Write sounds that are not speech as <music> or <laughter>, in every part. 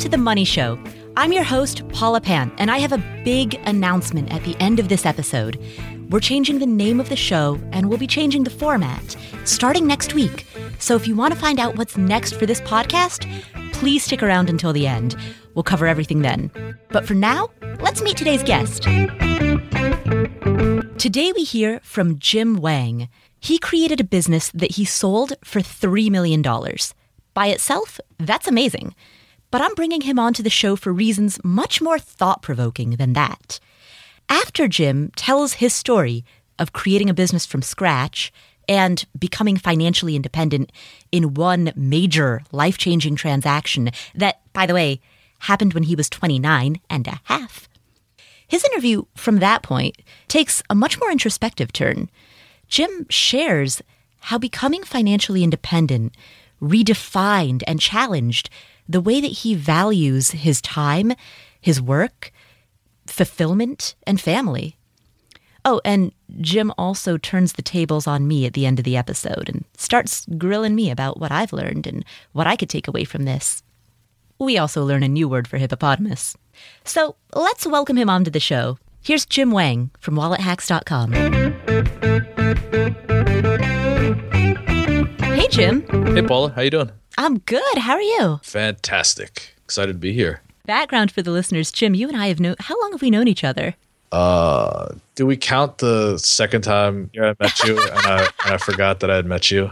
to The Money Show. I'm your host, Paula Pant, and I have a big announcement at the end of this episode. We're changing the name of the show, and we'll be changing the format starting next week. So if you want to find out what's next for this podcast, please stick around until the end. We'll cover everything then. But for now, let's meet today's guest. Today we hear from Jim Wang. He created a business that he sold for $3 million. By itself, that's amazing. But I'm bringing him onto the show for reasons much more thought provoking than that. After Jim tells his story of creating a business from scratch and becoming financially independent in one major life changing transaction that, by the way, happened when he was 29 and a half. His interview from that point takes a much more introspective turn. Jim shares how becoming financially independent redefined and challenged the way that he values his time, his work, fulfillment, and family. Oh, and Jim also turns the tables on me at the end of the episode and starts grilling me about what I've learned and what I could take away from this. We also learn a new word for hippopotamus. So let's welcome him onto the show. Here's Jim Wang from wallethacks.com. Hey, Jim. Hey, Paula. How you doing? I'm good. How are you? Fantastic. Excited to be here. Background for the listeners, Jim. You and I have known. How long have we known each other? Uh, do we count the second time I met you <laughs> and I, and I forgot that I had met you?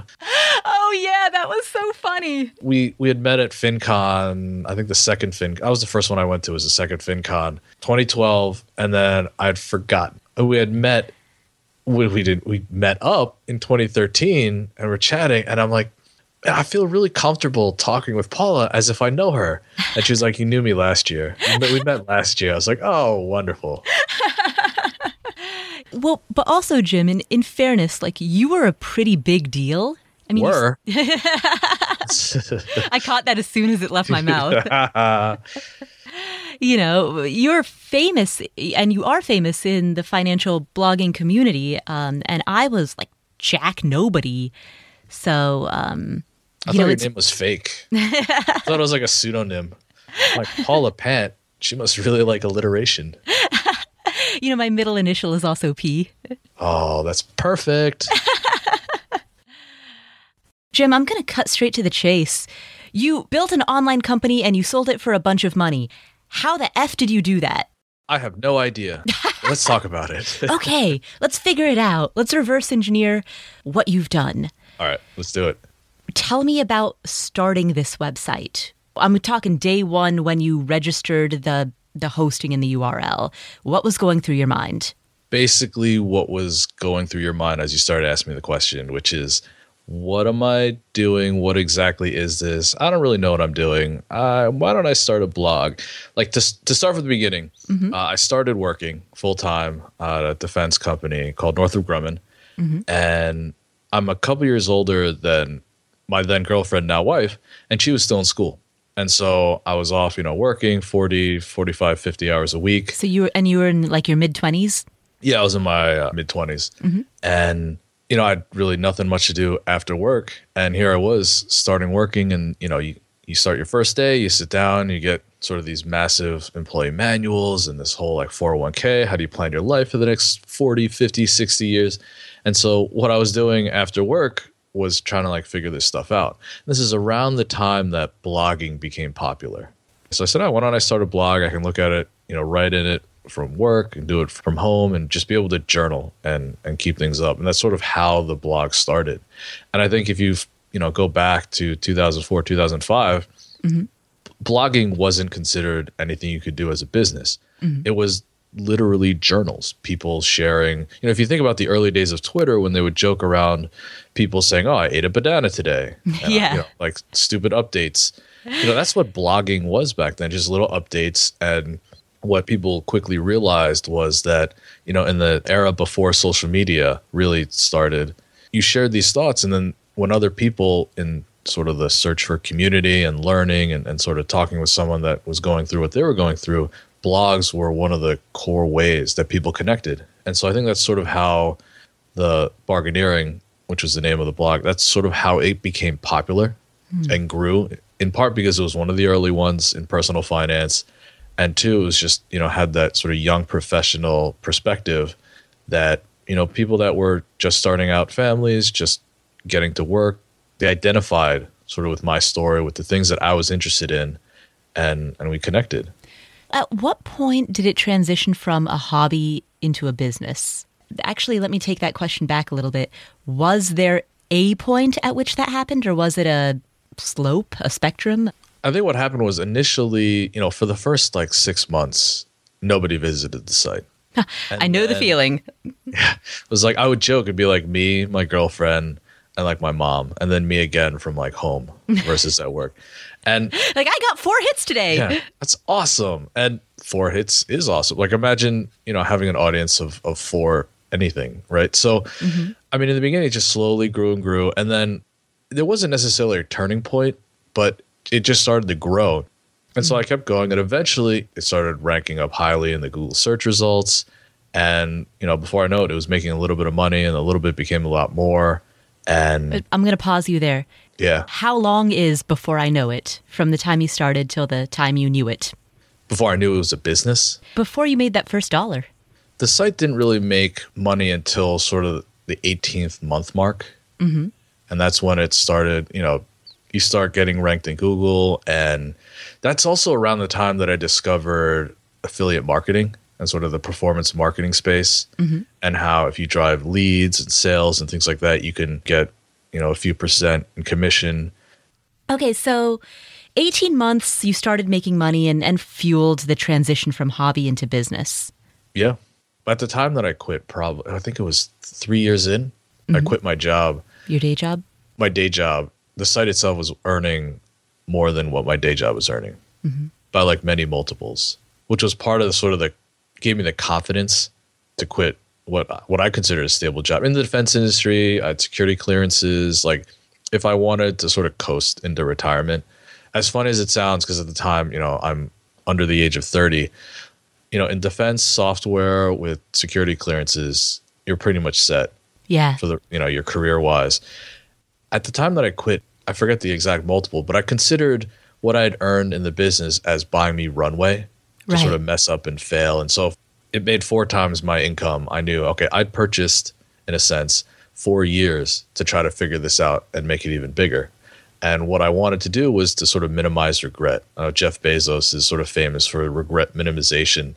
Oh yeah, that was so funny. We we had met at FinCon. I think the second Fin. I was the first one I went to. Was the second FinCon, 2012, and then I'd forgotten. We had met. We, we did. We met up in 2013, and we're chatting, and I'm like, I feel really comfortable talking with Paula as if I know her. And she's like, You knew me last year. We met last year. I was like, Oh, wonderful. <laughs> well, but also, Jim, in, in fairness, like you were a pretty big deal. I mean, were. <laughs> I caught that as soon as it left my mouth. <laughs> you know, you're famous and you are famous in the financial blogging community. Um, and I was like Jack Nobody. So, um, I you thought know, your name was fake. <laughs> I thought it was like a pseudonym. Like Paula Pant. She must really like alliteration. you know, my middle initial is also P. Oh, that's perfect. Jim, I'm going to cut straight to the chase. You built an online company and you sold it for a bunch of money. How the F did you do that? I have no idea. let's talk about it. <laughs> okay, let's figure it out. Let's reverse engineer what you've done. All right, let's do it. Tell me about starting this website. I'm talking day one when you registered the the hosting and the URL. What was going through your mind? Basically, what was going through your mind as you started asking me the question, which is what am I doing? What exactly is this? I don't really know what I'm doing. Uh, why don't I start a blog? Like to, to start from the beginning, mm-hmm. uh, I started working full time at a defense company called Northrop Grumman. Mm-hmm. And I'm a couple years older than my then girlfriend, now wife, and she was still in school. And so I was off, you know, working 40, 45, 50 hours a week. So you were, and you were in like your mid 20s? Yeah, I was in my uh, mid 20s. Mm-hmm. And you know, I had really nothing much to do after work. And here I was starting working and, you know, you, you start your first day, you sit down, you get sort of these massive employee manuals and this whole like 401k. How do you plan your life for the next 40, 50, 60 years? And so what I was doing after work was trying to like figure this stuff out. This is around the time that blogging became popular. So I said, oh, why don't I start a blog? I can look at it, you know, write in it, from work and do it from home and just be able to journal and and keep things up and that's sort of how the blog started and i think if you you know go back to 2004 2005 mm-hmm. blogging wasn't considered anything you could do as a business mm-hmm. it was literally journals people sharing you know if you think about the early days of twitter when they would joke around people saying oh i ate a banana today. <laughs> And, uh, yeah you know, like stupid updates. You know that's what blogging was back then just little updates. And what people quickly realized was that you know in the era before social media really started you shared these thoughts. And then when other people in sort of the search for community and learning and, and sort of talking with someone that was going through what they were going through blogs were one of the core ways that people connected and so i think that's sort of how the bargaineering which was the name of the blog that's sort of how it became popular mm. and grew in part because it was one of the early ones in personal finance. And two, it was just, you know, had that sort of young professional perspective that, you know, people that were just starting out families, just getting to work, they identified sort of with my story, with the things that I was interested in, and and we connected. At what point did it transition from a hobby into a business? Actually, let me take that question back a little bit. Was there a point at which that happened, or was it a slope, a spectrum? I think what happened was initially, you know, for the first like six months, nobody visited the site. <laughs> I know the feeling. Yeah, <laughs> it was like I would joke, it'd be like me, my girlfriend, and like my mom, and then me again from like home versus at work. And like I got four hits today. yeah, that's awesome. And four hits is awesome. Like imagine, you know, having an audience of of four anything, right? So mm-hmm. I mean in the beginning it just slowly grew and grew. And then there wasn't necessarily a turning point, but it just started to grow. And so I mm-hmm. kept going and eventually it started ranking up highly in the Google search results. And, you know, before I know it, it was making a little bit of money and a little bit became a lot more. And I'm going to pause you there. Yeah, How long is before I know it from the time you started till the time you knew it? before I knew it was a business, Before you made that first dollar? the site didn't really make money until sort of the 18th month mark. Mm-hmm. And that's when it started, you know, you start getting ranked in Google. And that's also around the time that I discovered affiliate marketing and sort of the performance marketing space and how if you drive leads and sales and things like that, you can get, you know, a few percent in commission. Okay, so 18 months you started making money and, and fueled the transition from hobby into business. Yeah. At the time that I quit, probably, I think it was three years in, I mm-hmm. quit my job. Your day job? my day job, the site itself was earning more than what my day job was earning mm-hmm. by like many multiples, which was part of the sort of the gave me the confidence to quit what what I consider a stable job in the defense industry. I had security clearances. Like if I wanted to sort of coast into retirement, as funny as it sounds, because at the time, you know, I'm under the age of thirty. You know, in defense software with security clearances, you're pretty much set Yeah. for the you know your career wise. At the time that I quit, I forget the exact multiple, but I considered what I'd earned in the business as buying me runway to Right. sort of mess up and fail. And so it made four times my income. I knew, okay, I'd purchased in a sense four years to try to figure this out and make it even bigger. And what I wanted to do was to sort of minimize regret. Uh, Jeff Bezos is sort of famous for regret minimization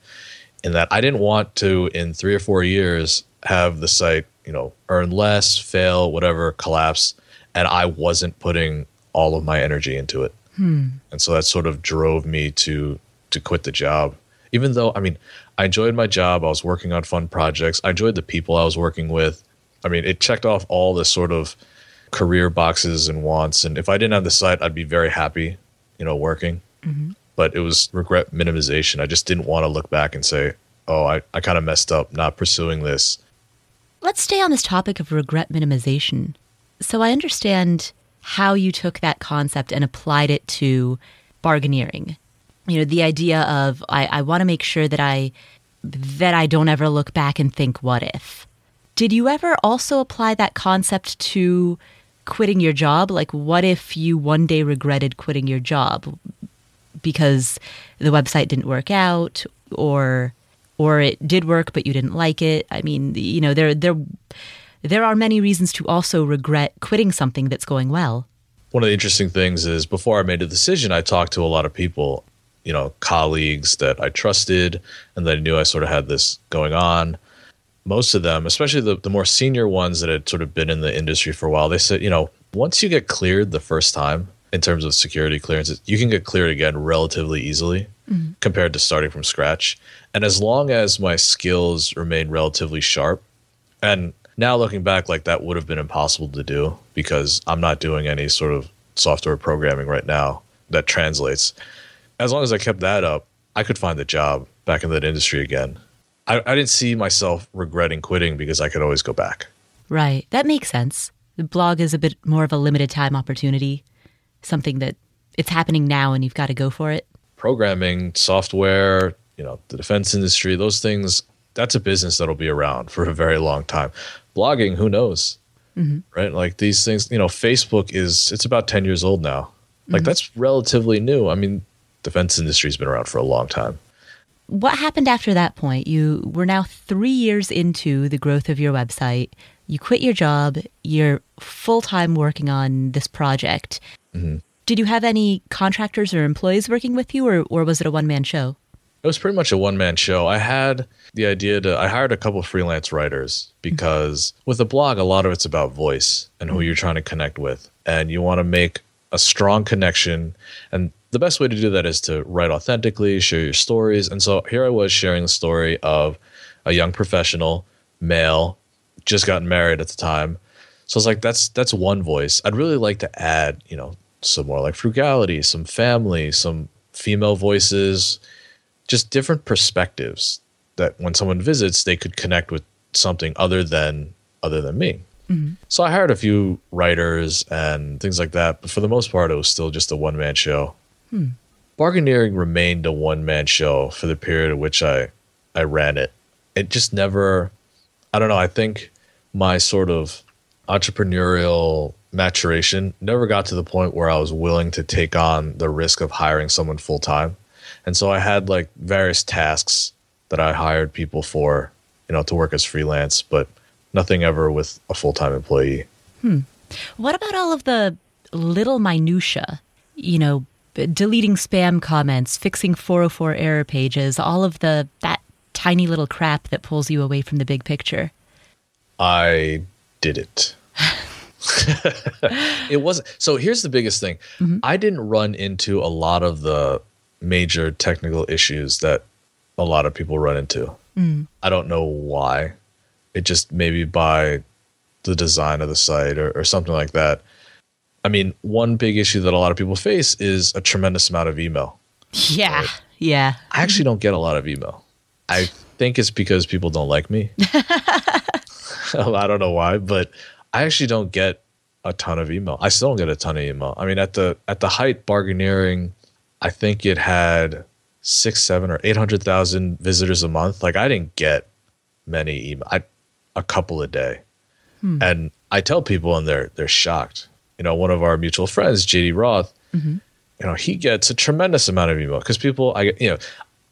in that I didn't want to, in three or four years, have the site, you know, earn less, fail, whatever, collapse, and I wasn't putting all of my energy into it. And so that sort of drove me to to quit the job. Even though, I mean, I enjoyed my job, I was working on fun projects, I enjoyed the people I was working with. I mean, it checked off all the sort of career boxes and wants. And if I didn't have the site, I'd be very happy, you know, working. Mm-hmm. But it was regret minimization. I just didn't want to look back and say, oh, I, I kind of messed up not pursuing this. Let's stay on this topic of regret minimization. So I understand how you took that concept and applied it to bargaineering. You know, the idea of I, I want to make sure that I that I don't ever look back and think what if. Did you ever also apply that concept to quitting your job? Like what if you one day regretted quitting your job because the website didn't work out or or it did work but you didn't like it? I mean, you know, there there there are many reasons to also regret quitting something that's going well. one of the interesting things is before I made a decision, I talked to a lot of people, you know, colleagues that I trusted and that I knew I sort of had this going on. Most of them, especially the, the more senior ones that had sort of been in the industry for a while, they said, you know, once you get cleared the first time in terms of security clearances, you can get cleared again relatively easily mm-hmm. compared to starting from scratch. And as long as my skills remain relatively sharp, and now looking back, like that would have been impossible to do because I'm not doing any sort of software programming right now that translates. As long as I kept that up, I could find a job back in that industry again. I, I didn't see myself regretting quitting because I could always go back. Right. That makes sense. The blog is a bit more of a limited time opportunity, something that it's happening now and you've got to go for it. Programming, software, you know, the defense industry, those things, that's a business that'll be around for a very long time. Blogging, who knows? Mm-hmm. Right? Like these things, you know, Facebook is, it's about 10 years old now. Like mm-hmm. that's relatively new. I mean, defense industry's been around for a long time. What happened after that point? You were now three years into the growth of your website. You quit your job. You're full time working on this project. Mm-hmm. Did you have any contractors or employees working with you, or, or was it a one man show? It was pretty much a one man show. I had the idea to, I hired a couple freelance writers because with a blog, a lot of it's about voice and who mm-hmm. you're trying to connect with. And you want to make a strong connection. And the best way to do that is to write authentically, share your stories. And so here I was sharing the story of a young professional, male, just gotten married at the time. So it's like that's that's one voice. I'd really like to add, you know, some more like frugality, some family, some female voices, just different perspectives that when someone visits, they could connect with something other than other than me. Mm-hmm. So I hired a few writers and things like that, but for the most part, it was still just a one man show. Bargaineering remained a one man show for the period in which I I ran it. It just never. I don't know. I think my sort of entrepreneurial maturation never got to the point where I was willing to take on the risk of hiring someone full time. And so I had like various tasks that I hired people for, you know, to work as freelance, but nothing ever with a full time employee. Hmm. What about all of the little minutia? You know, deleting spam comments, fixing 404 error pages, all of the that tiny little crap that pulls you away from the big picture. I did it. <laughs> it wasn't. So here's the biggest thing mm-hmm. I didn't run into a lot of the major technical issues that a lot of people run into. Mm. I don't know why. It just maybe by the design of the site or, or something like that. I mean, one big issue that a lot of people face is a tremendous amount of email. Yeah. Yeah. I actually don't get a lot of email. I think it's because people don't like me. <laughs> <laughs> I don't know why, but I actually don't get a ton of email. I still don't get a ton of email. I mean, at the at the height bargaineering, I think it had six, seven, or eight hundred thousand visitors a month. Like I didn't get many email. I a couple a day, hmm. and I tell people, and they're they're shocked. You know, one of our mutual friends, JD Roth, mm-hmm. you know, he gets a tremendous amount of email because people, I you know,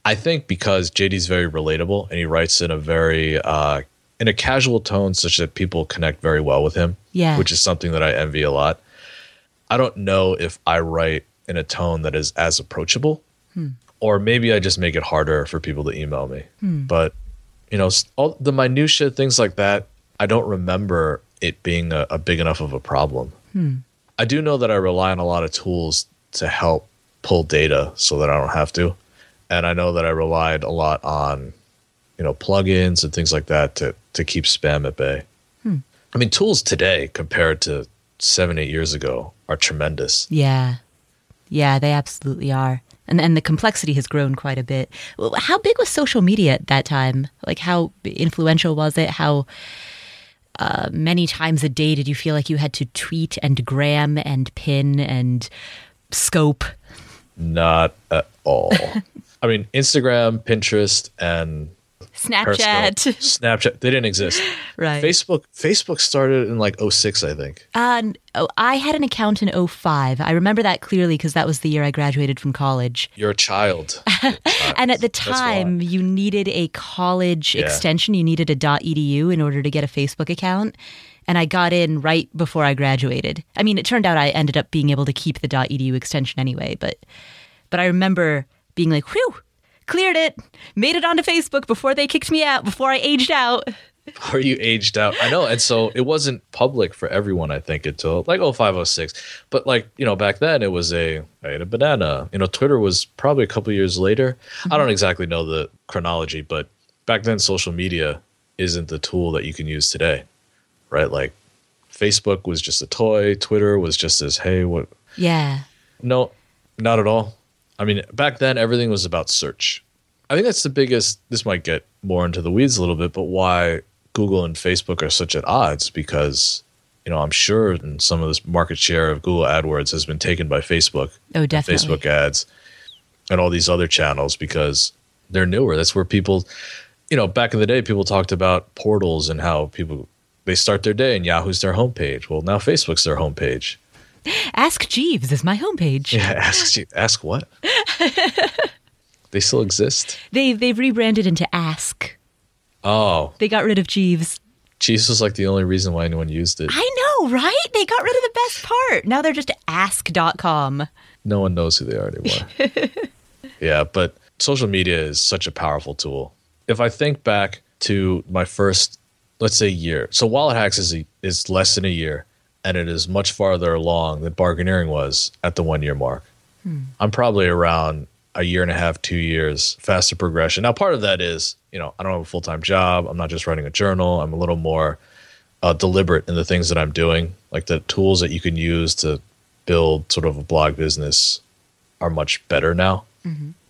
I think because JD's very relatable and he writes in a very uh, in a casual tone, such that people connect very well with him. Yeah. which is something that I envy a lot. I don't know if I write in a tone that is as approachable, hmm. or maybe I just make it harder for people to email me. Hmm. But you know, all the minutia things like that, I don't remember it being a, a big enough of a problem. Hmm. I do know that I rely on a lot of tools to help pull data so that I don't have to. And I know that I relied a lot on, you know, plugins and things like that to, to keep spam at bay. Hmm. I mean, tools today compared to seven, eight years ago are tremendous. Yeah. Yeah, they absolutely are. And and the complexity has grown quite a bit. How big was social media at that time? Like how influential was it? How uh, many times a day did you feel like you had to tweet and gram and pin and scope? Not at all. <laughs> I mean, Instagram, Pinterest, and Snapchat. Periscope, <laughs> Snapchat, they didn't exist. Right. Facebook, Facebook started in like 06, I think. Uh, oh, I had an account in 05. I remember that clearly because that was the year I graduated from college. You're a child. <laughs> And at the time, you needed a college Yeah. extension. You needed a .edu in order to get a Facebook account. And I got in right before I graduated. I mean, it turned out I ended up being able to keep the .edu extension anyway. But, but I remember being like, "Whew, cleared it, made it onto Facebook before they kicked me out, before I aged out." <laughs> Or you aged out. I know. And so it wasn't public for everyone, I think, until like 0506. But like, you know, back then it was a, I ate a banana. You know, Twitter was probably a couple years later. I don't mm-hmm. exactly know the chronology, but back then social media isn't the tool that you can use today, right? Like Facebook was just a toy. Twitter was just this, hey, what? Yeah, No, not at all. I mean, back then everything was about search. I think that's the biggest. This might get more into the weeds a little bit, but why Google and Facebook are such at odds because you know I'm sure some of this market share of Google AdWords has been taken by Facebook, Oh, definitely. Facebook ads, and all these other channels because they're newer. That's where people, you know, back in the day, people talked about portals and how people they start their day and Yahoo's their homepage. Well, now Facebook's their homepage. Ask Jeeves is my homepage. Yeah, <laughs> ask Jeeves. ask what? <laughs> they still exist. They they've rebranded into Ask. Oh, They got rid of Jeeves. Jeeves was like the only reason why anyone used it. I know, right? They got rid of the best part. Now they're just ask.com. No one knows who they are anymore. <laughs> yeah, but social media is such a powerful tool. If I think back to my first, let's say, year, so Wallet Hacks is a, is less than a year, and it is much farther along than Bargaineering was at the one year mark. I'm probably around a year and a half, two years faster progression. Now, part of that is, you know, I don't have a full time job. I'm not just writing a journal. I'm a little more uh, deliberate in the things that I'm doing. Like the tools that you can use to build sort of a blog business are much better now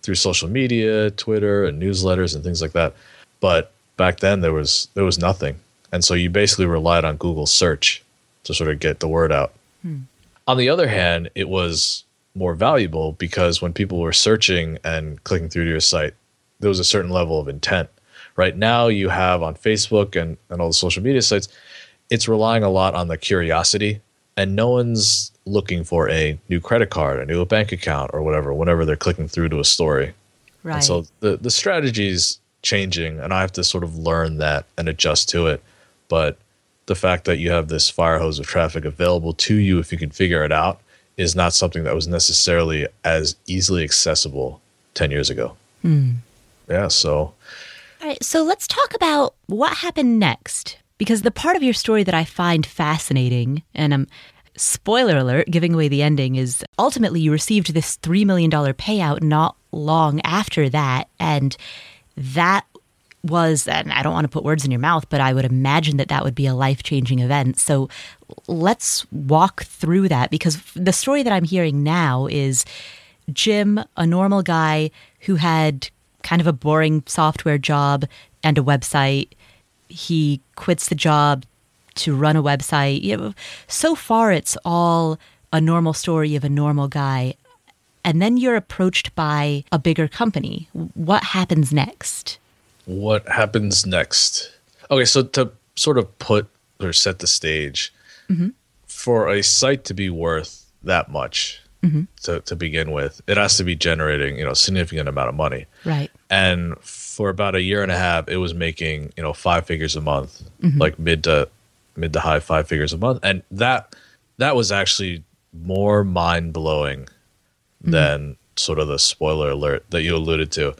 through social media, Twitter, and newsletters and things like that. But back then there was there was nothing, and so you basically relied on Google search to sort of get the word out. Hmm. On the other hand, it was more valuable because when people were searching and clicking through to your site, there was a certain level of intent. Right now, you have on Facebook and, and all the social media sites, it's relying a lot on the curiosity, and no one's looking for a new credit card, a new bank account, or whatever, whenever they're clicking through to a story. Right. And so the the strategy's changing, and I have to sort of learn that and adjust to it. But the fact that you have this fire hose of traffic available to you if you can figure it out is not something that was necessarily as easily accessible 10 years ago. Hmm. Yeah, so All right, so let's talk about what happened next. Because the part of your story that I find fascinating, and I'm spoiler alert, giving away the ending, is ultimately you received this $3 million payout not long after that. And that was, and I don't want to put words in your mouth, but I would imagine that that would be a life changing event. So let's walk through that because the story that I'm hearing now is Jim, a normal guy who had kind of a boring software job and a website. He quits the job to run a website. You know, so far, it's all a normal story of a normal guy. And then you're approached by a bigger company. What happens next? What happens next? Okay, so to sort of put or set the stage, mm-hmm. for a site to be worth that much mm-hmm. to, to begin with, it has to be generating, you know, significant amount of money. Right. and for about a year and a half it was making you know five figures a month mm-hmm. like mid to mid to high five figures a month and that that was actually more mind-blowing than sort of the spoiler alert that you alluded to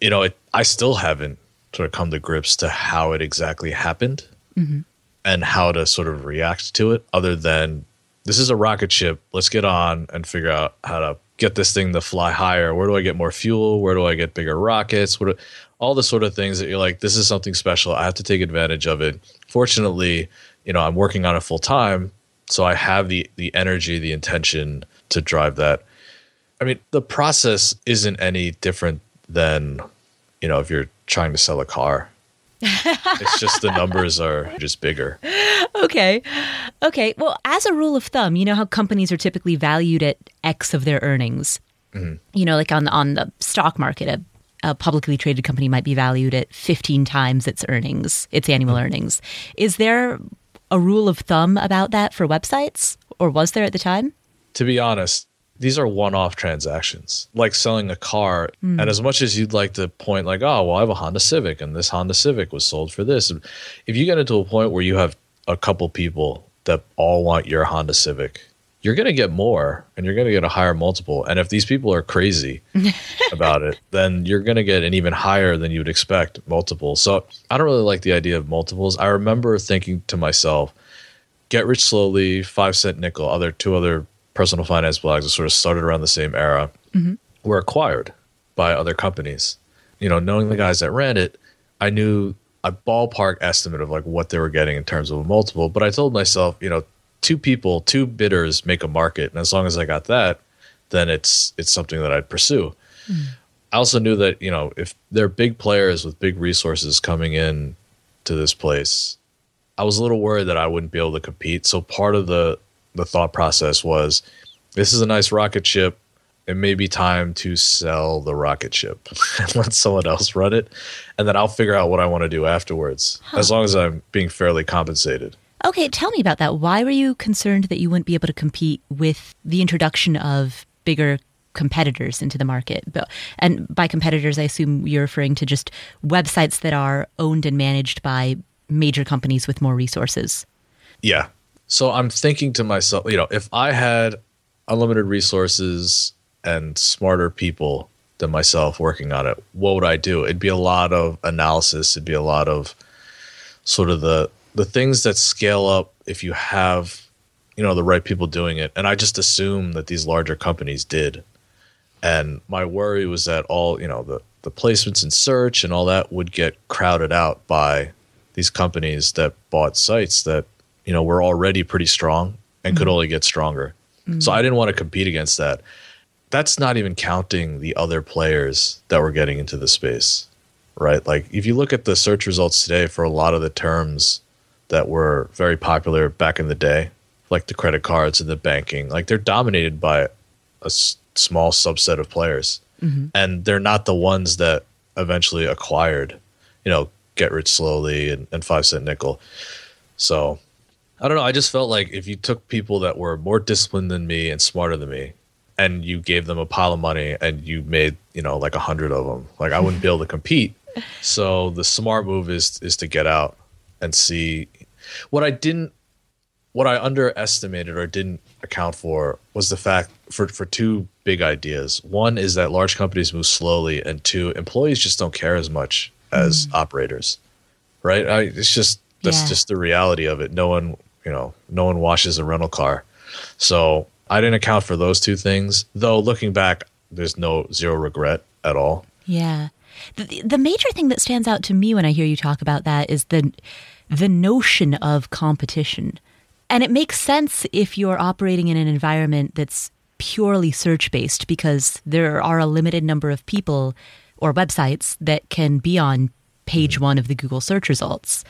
you know it, i still haven't sort of come to grips to how it exactly happened mm-hmm. and how to sort of react to it other than this is a rocket ship. Let's get on and figure out how to get this thing to fly higher. Where do i get more fuel? Where do i get bigger rockets? What do, all the sort of things that you're like this is something special. I have to take advantage of it. Fortunately you know i'm working on it full time so i have the the energy the intention to drive that. I mean the process isn't any different than you know if you're trying to sell a car it's just the numbers are just bigger Okay. Okay. Well, as a rule of thumb, you know how companies are typically valued at X of their earnings. Mm-hmm. You know, like on on the stock market, a, a publicly traded company might be valued at 15 times its earnings, its annual mm-hmm. earnings. Is there a rule of thumb about that for websites, or was there at the time? to be honest, these are one-off transactions, like selling a car. Hmm. And as much as you'd like to point, like, oh, well, I have a Honda Civic, and this Honda Civic was sold for this. If you get into a point where you have a couple people that all want your Honda Civic, you're going to get more, and you're going to get a higher multiple. And if these people are crazy <laughs> about it, then you're going to get an even higher than you would expect multiple. So I don't really like the idea of multiples. I remember thinking to myself, Get Rich Slowly, Five Cent Nickel, other two other personal finance blogs that sort of started around the same era, mm-hmm. were acquired by other companies. You know, knowing the guys that ran it, I knew a ballpark estimate of like what they were getting in terms of a multiple. But I told myself, you know, two people, two bidders make a market, and as long as I got that, then it's it's something that I'd pursue. Mm. I also knew that you know if there are big players with big resources coming in to this place, I was a little worried that I wouldn't be able to compete. So part of the the thought process was, this is a nice rocket ship. It may be time to sell the rocket ship and <laughs> let someone else run it, and then I'll figure out what I want to do afterwards, as long as I'm being fairly compensated. Okay, tell me about that. Why were you concerned that you wouldn't be able to compete with the introduction of bigger competitors into the market? And by competitors, I assume you're referring to just websites that are owned and managed by major companies with more resources. Yeah. So I'm thinking to myself, you know, if I had unlimited resources and smarter people than myself working on it, what would I do? It'd be a lot of analysis. It'd be a lot of sort of the the things that scale up if you have you know the right people doing it. And I just assume that these larger companies did. And my worry was that all you know the the placements in search and all that would get crowded out by these companies that bought sites that you know we're already pretty strong and mm-hmm. could only get stronger. Mm-hmm. So I didn't want to compete against that. That's not even counting the other players that were getting into the space, right? Like if you look at the search results today for a lot of the terms that were very popular back in the day, like the credit cards and the banking, like they're dominated by a s- small subset of players. Mm-hmm. And they're not the ones that eventually acquired, you know, Get Rich Slowly and, and Five Cent Nickel. So I don't know. I just felt like if you took people that were more disciplined than me and smarter than me, and you gave them a pile of money and you made you know like a hundred of them, like I wouldn't be able to compete. So the smart move is is to get out and see what I didn't, what I underestimated or didn't account for was the fact for for two big ideas. One is that large companies move slowly, and two, employees just don't care as much as mm. operators, right? I, it's just that's yeah. just the reality of it. No one you know, no one washes a rental car. So I didn't account for those two things. Though looking back, there's no zero regret at all. Yeah. The, the major thing that stands out to me when I hear you talk about that is the the notion of competition. And it makes sense if you're operating in an environment that's purely search based because there are a limited number of people or websites that can be on page mm-hmm. one of the Google search results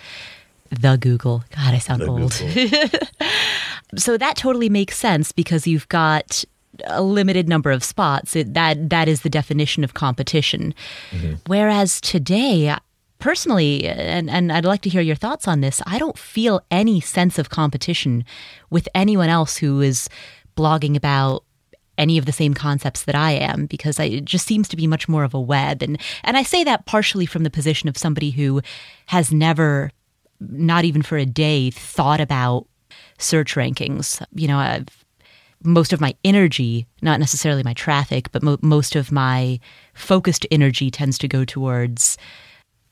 the Google. God, I sound the old. <laughs> so that totally makes sense because you've got a limited number of spots. It, that that is the definition of competition. Mm-hmm. Whereas today, personally, and, and I'd like to hear your thoughts on this, I don't feel any sense of competition with anyone else who is blogging about any of the same concepts that I am because I, it just seems to be much more of a web and and I say that partially from the position of somebody who has never not even for a day thought about search rankings. You know, I've most of my energy, not necessarily my traffic, but mo- most of my focused energy tends to go towards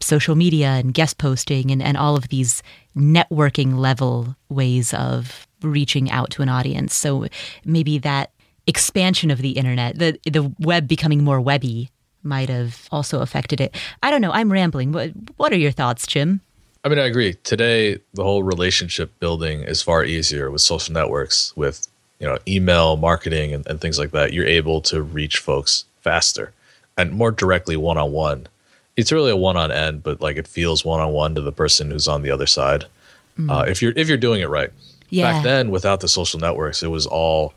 social media and guest posting and, and all of these networking level ways of reaching out to an audience. So maybe that expansion of the internet, the the web becoming more webby might have also affected it. I don't know. I'm rambling. What what are your thoughts, Jim? I mean, I agree. Today, the whole relationship building is far easier with social networks, with you know email marketing and, and things like that. You're able to reach folks faster and more directly one on one. It's really a one on end, but like it feels one on one to the person who's on the other side. Mm. Uh, if you're if you're doing it right. Yeah. Back then, without the social networks, it was all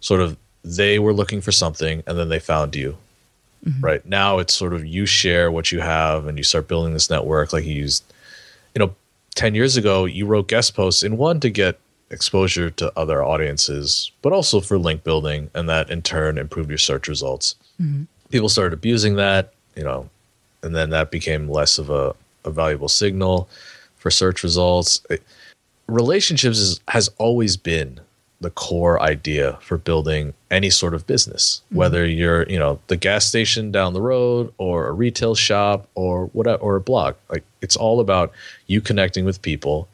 sort of they were looking for something and then they found you. Mm-hmm. Right now, it's sort of you share what you have and you start building this network. Like you used 10 years ago, you wrote guest posts in one to get exposure to other audiences, but also for link building, and that in turn improved your search results. Mm-hmm. People started abusing that, you know, and then that became less of a, a valuable signal for search results. It, relationships is, has always been the core idea for building any sort of business mm-hmm. whether you're you know the gas station down the road or a retail shop or what or a blog like it's all about you connecting with people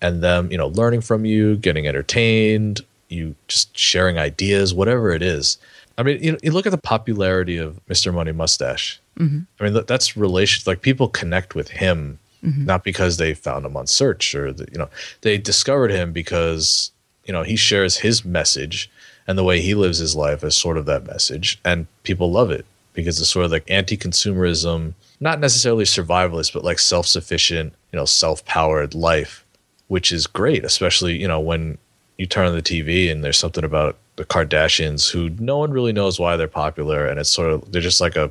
and them you know learning from you getting entertained you just sharing ideas whatever it is i mean you, know, you look at the popularity of mr money mustache mm-hmm. i mean that's relation like people connect with him mm-hmm. not because they found him on search or the, you know they discovered him because you know he shares his message and the way he lives his life as sort of that message. And people love it because it's sort of like anti-consumerism not necessarily survivalist but like self-sufficient you know self-powered life which is great especially you know when you turn on the tv and there's something about the kardashians who no one really knows why they're popular. And it's sort of they're just like a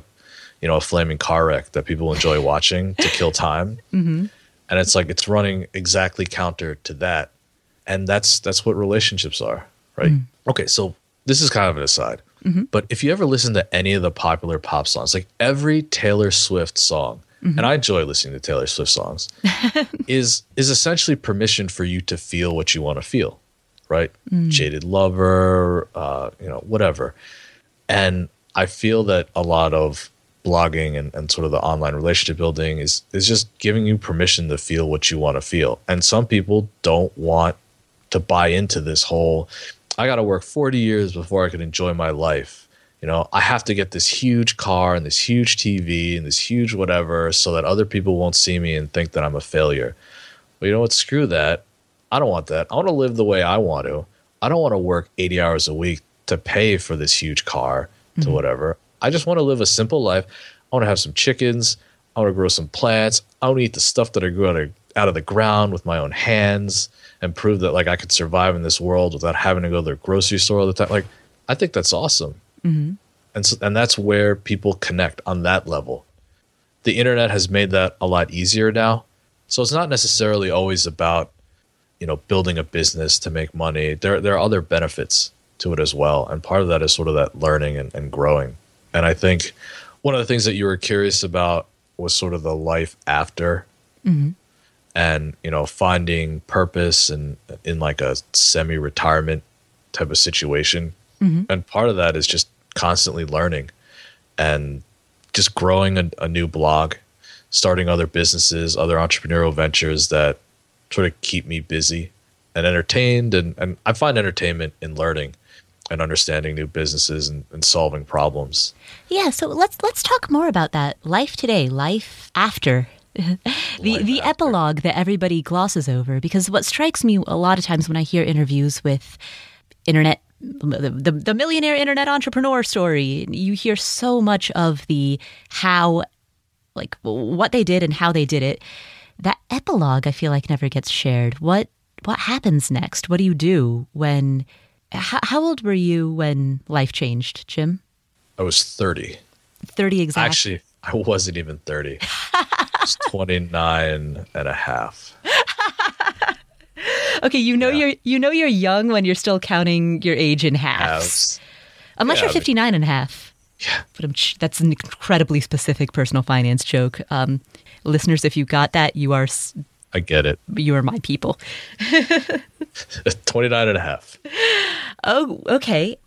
you know a flaming car wreck that people enjoy watching to kill time. <laughs> Mm-hmm. and it's like it's running exactly counter to that and that's that's what relationships are right mm. okay so this is kind of an aside mm-hmm. but if you ever listen to any of the popular pop songs like every taylor swift song mm-hmm. and i enjoy listening to taylor swift songs <laughs> is is essentially permission for you to feel what you want to feel right mm. jaded lover uh, you know whatever and i feel that a lot of blogging and, and sort of the online relationship building is is just giving you permission to feel what you want to feel. And some people don't want to buy into this whole I got to work 40 years before I can enjoy my life. You know, I have to get this huge car and this huge TV and this huge whatever so that other people won't see me and think that I'm a failure. Well, you know what? Screw that. I don't want that. I want to live the way I want to. I don't want to work 80 hours a week to pay for this huge car to mm-hmm. whatever. I just want to live a simple life. I want to have some chickens. I want to grow some plants. I want to eat the stuff that I grew out of, out of the ground with my own hands and prove that like I could survive in this world without having to go to the grocery store all the time. Like, I think that's awesome. Mm-hmm. And so, and that's where people connect on that level. The internet has made that a lot easier now. So it's not necessarily always about, you know, building a business to make money. There, there are other benefits to it as well. And part of that is sort of that learning and, and growing. And I think one of the things that you were curious about was sort of the life after mm-hmm. And, you know, finding purpose and in like a semi retirement type of situation. Mm-hmm. And part of that is just constantly learning and just growing a, a new blog, starting other businesses, other entrepreneurial ventures that sort of keep me busy and entertained. And, and I find entertainment in learning and understanding new businesses and, and, solving problems. Yeah, so let's let's talk more about that. Life today, life after. The the epilogue that everybody glosses over because what strikes me a lot of times when I hear interviews with internet the, the, the millionaire internet entrepreneur story, you hear so much of the how like what they did and how they did it. That epilogue I feel like never gets shared. What what happens next? What do you do when how, how old were you when life changed, Jim? I was 30. 30 exactly. Actually, I wasn't even 30. <laughs> I was 29 and a half. <laughs> okay, you know yeah. you're you know you're young when you're still counting your age in halves. halves. Unless yeah, you're 59 and a half. Yeah. But I'm, that's an incredibly specific personal finance joke. Um, listeners, if you got that, you are I get it. You are my people. <laughs> 29 and a half. Oh, okay.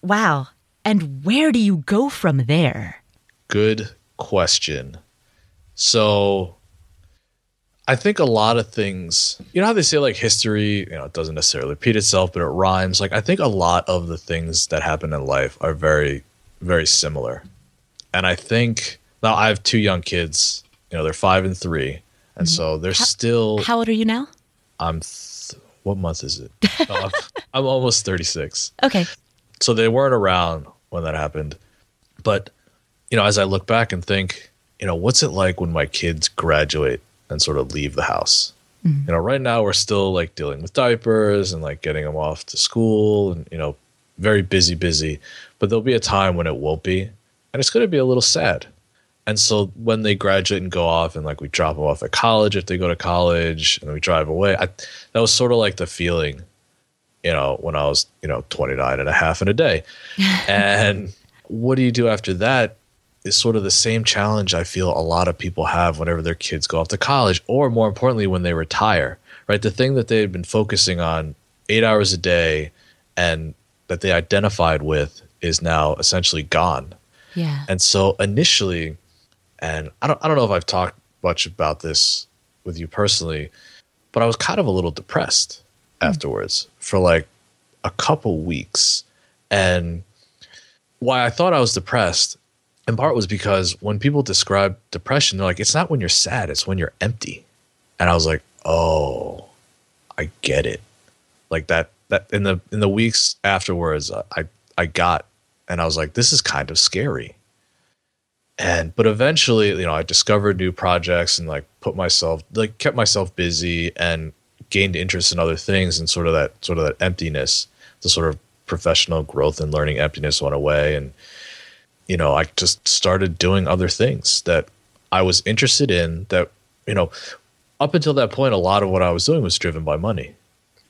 Wow. And where do you go from there? Good question. So I think a lot of things, you know how they say like history, you know, it doesn't necessarily repeat itself, but it rhymes. Like I think a lot of the things that happen in life are very, very similar. And I think now I have two young kids, you know, they're five and three. And mm-hmm. so they're how, still. How old are you now? I'm. Th- what month is it? <laughs> I'm almost 36. Okay. So they weren't around when that happened. But, you know, as I look back and think, you know, what's it like when my kids graduate and sort of leave the house? Mm-hmm. You know, right now we're still like dealing with diapers and like getting them off to school and, you know, very busy, busy. But there'll be a time when it won't be. And it's going to be a little sad and so when they graduate and go off and like we drop them off at college if they go to college and we drive away I, that was sort of like the feeling you know when i was you know 29 and a half in a day <laughs> and what do you do after that is sort of the same challenge i feel a lot of people have whenever their kids go off to college or more importantly when they retire right the thing that they had been focusing on eight hours a day and that they identified with is now essentially gone yeah and so initially and I don't I don't know if I've talked much about this with you personally, but I was kind of a little depressed mm. afterwards for like a couple weeks. And why I thought I was depressed in part was because when people describe depression, they're like, it's not when you're sad, it's when you're empty. And I was like, oh, I get it. Like that that in the in the weeks afterwards, uh, I I got and I was like, this is kind of scary and but eventually you know i discovered new projects and like put myself like kept myself busy and gained interest in other things and sort of that sort of that emptiness the sort of professional growth and learning emptiness went away and you know i just started doing other things that i was interested in that you know up until that point, a lot of what I was doing was driven by money.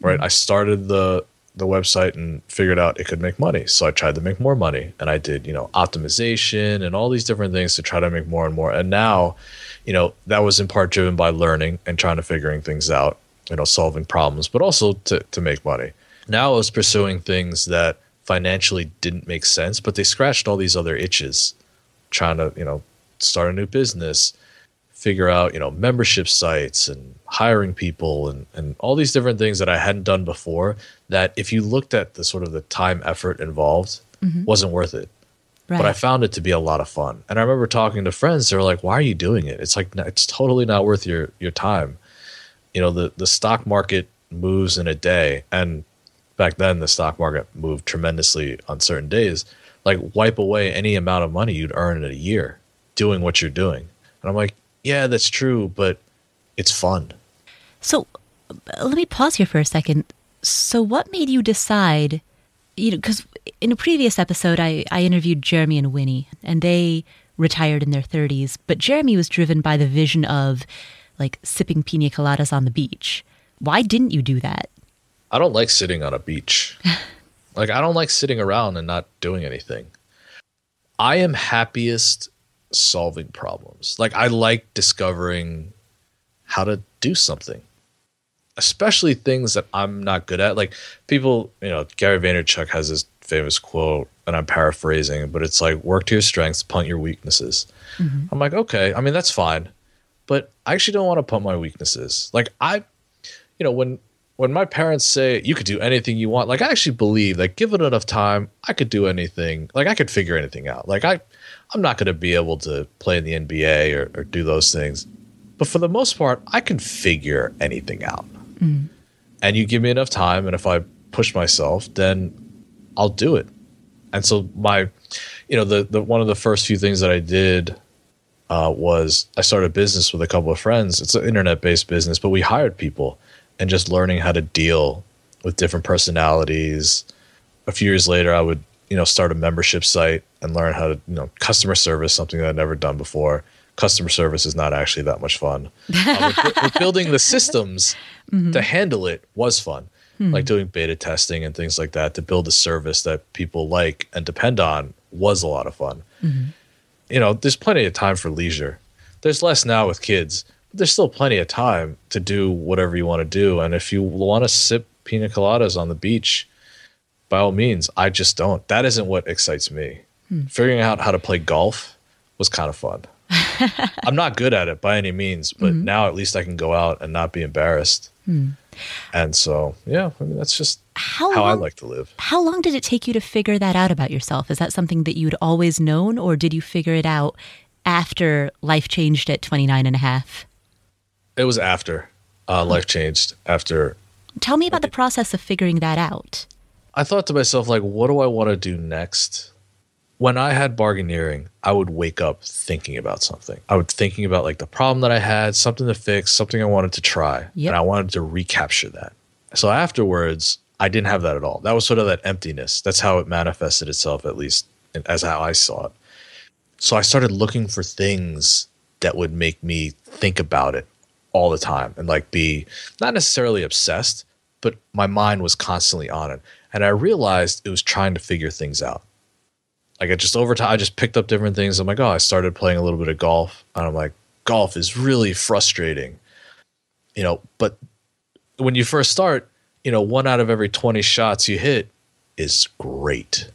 Right. Mm-hmm. I started the the website and figured out it could make money. So I tried to make more money and I did, you know, optimization and all these different things to try to make more and more. And now, you know, that was in part driven by learning and trying to figuring things out, you know, solving problems, but also to, to make money. Now I was pursuing things that financially didn't make sense, but they scratched all these other itches, trying to, you know, start a new business, figure out, you know, membership sites and hiring people and, and all these different things that I hadn't done before that if you looked at the sort of the time effort involved mm-hmm. wasn't worth it. Right. But I found it to be a lot of fun. And I remember talking to friends, they were like, why are you doing it? It's like, it's totally not worth your, your time. You know, the, the stock market moves in a day. And back then the stock market moved tremendously on certain days. Like wipe away any amount of money you'd earn in a year doing what you're doing. And I'm like, yeah, that's true, but it's fun. So uh, let me pause here for a second. So, what made you decide? You know, because in a previous episode, I, I interviewed Jeremy and Winnie, and they retired in their 30s, but Jeremy was driven by the vision of like sipping pina coladas on the beach. Why didn't you do that? I don't like sitting on a beach. <laughs> like, I don't like sitting around and not doing anything. I am happiest solving problems. Like I like discovering how to do something. Especially things that I'm not good at. Like people, you know, Gary Vaynerchuk has this famous quote, and I'm paraphrasing, but it's like work to your strengths, punt your weaknesses. Mm-hmm. I'm like, okay, I mean that's fine. But I actually don't want to punt my weaknesses. Like I you know, when when my parents say you could do anything you want, like I actually believe like given enough time, I could do anything. Like I could figure anything out. Like I I'm not going to be able to play in the NBA or, or, do those things. But for the most part, I can figure anything out. Mm. And you give me enough time, and if I push myself, then I'll do it. And so my, you know, the, the one of the first few things that I did uh, was I started a business with a couple of friends. It's an internet based business, but we hired people and just learning how to deal with different personalities. A few years later, I would you know start a membership site and learn how to you know customer service something that I'd never done before. Customer service is not actually that much fun. <laughs> uh, with, with building the systems mm-hmm. to handle it was fun, mm-hmm. like doing beta testing and things like that to build a service that people like and depend on was a lot of fun. Mm-hmm. You know, there's plenty of time for leisure. There's less now with kids, there's still plenty of time to do whatever you want to do. And if you want to sip pina coladas on the beach, by all means. I just don't. That isn't what excites me. Hmm. Figuring out how to play golf was kind of fun. <laughs> I'm not good at it by any means, but mm-hmm. now at least I can go out and not be embarrassed. Hmm. And so, yeah, I mean, that's just how, how long, I like to live. How long did it take you to figure that out about yourself? Is that something that you'd always known, or did you figure it out after life changed at 29 and a half? It was after uh, life changed. After. Tell me about the process of figuring that out. I thought to myself, like, what do I want to do next? When I had Bargaineering, I would wake up thinking about something. I would thinking about like the problem that I had, something to fix, something I wanted to try, yep. and I wanted to recapture that. So afterwards, I didn't have that at all. That was sort of that emptiness. That's how it manifested itself, at least as how I saw it. So I started looking for things that would make me think about it all the time and like be not necessarily obsessed, but my mind was constantly on it. And I realized it was trying to figure things out. Like I just over time, I just picked up different things. I'm like, oh, I started playing a little bit of golf. And I'm like, golf is really frustrating. You know, but when you first start, you know, one out of every 20 shots you hit is great.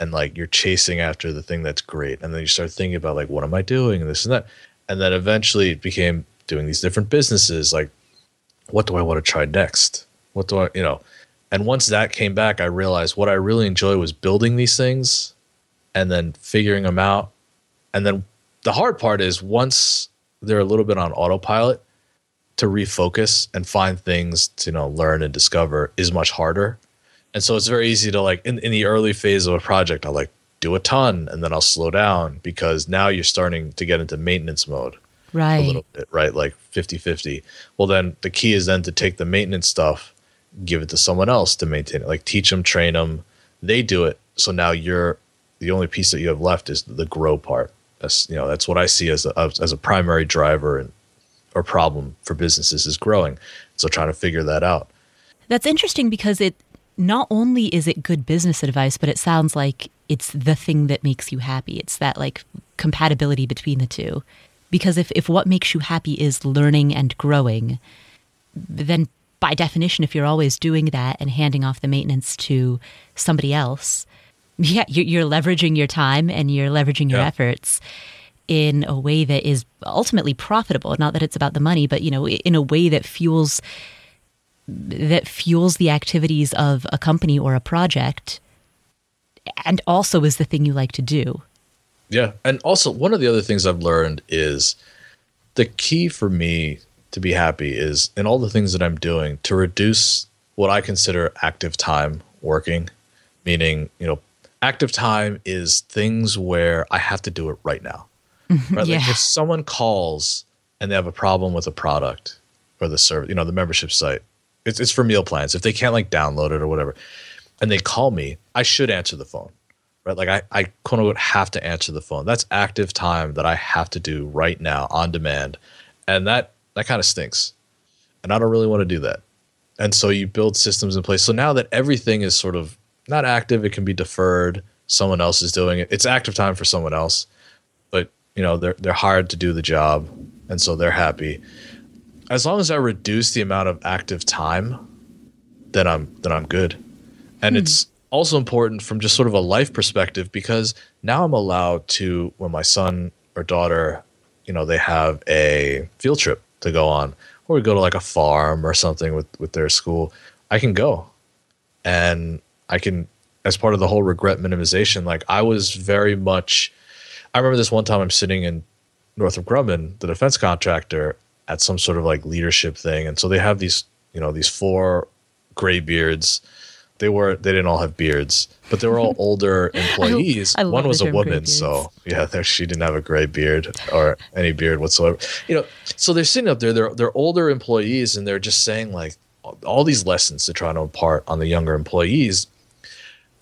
And like you're chasing after the thing that's great. And then you start thinking about like, what am I doing? And this and that. And then eventually it became doing these different businesses. Like, what do I want to try next? What do I, you know, and once that came back, I realized what I really enjoy was building these things and then figuring them out. And then the hard part is once they're a little bit on autopilot, to refocus and find things to you know learn and discover is much harder. And so it's very easy to like in, in the early phase of a project, I'll like do a ton and then I'll slow down because now you're starting to get into maintenance mode. Right. A little bit, right? Like 50 50. Well, then the key is then to take the maintenance stuff give it to someone else to maintain it. Like teach them, train them. They do it. So now you're the only piece that you have left is the grow part. That's you know that's what I see as a as a primary driver and or problem for businesses is growing. So trying to figure that out. That's interesting because it not only is it good business advice, but it sounds like it's the thing that makes you happy. It's that like compatibility between the two. Because if, if what makes you happy is learning and growing, then by definition, if you're always doing that and handing off the maintenance to somebody else, <laughs> yeah, you're, leveraging your time and you're leveraging your yeah. efforts in a way that is ultimately profitable. Not that it's about the money, but you know, in a way that fuels that fuels the activities of a company or a project and also is the thing you like to do. Yeah. And also, one of the other things I've learned is the key for me to be happy is in all the things that I'm doing to reduce what I consider active time working, meaning, you know, active time is things where I have to do it right now. Mm-hmm. Right? yeah. Like if someone calls and they have a problem with a product or the service, you know, the membership site, it's, it's for meal plans. If they can't like download it or whatever, and they call me, I should answer the phone, right? Like I, I quote unquote have to answer the phone. That's active time that I have to do right now on demand, and that that kind of stinks, and I don't really want to do that. And so you build systems in place. So now that everything is sort of not active, it can be deferred. Someone else is doing it. It's active time for someone else, but you know they're they're hired to do the job, and so they're happy as long as I reduce the amount of active time, then I'm then I'm good. And hmm. it's also important from just sort of a life perspective because now I'm allowed to when my son or daughter, you know, they have a field trip to go on or we go to like a farm or something with with their school, I can go. And I can as part of the whole regret minimization, like I was very much I remember this one time I'm sitting in Northrop Grumman, the defense contractor, at some sort of like leadership thing, and so they have these you know these four gray beards. They were they didn't all have beards, but they were all older <laughs> employees. I, I One was a woman, so yeah, she didn't have a gray beard or any beard whatsoever. You know, so they're sitting up there. They're they're older employees, and they're just saying like all these lessons to try to impart on the younger employees.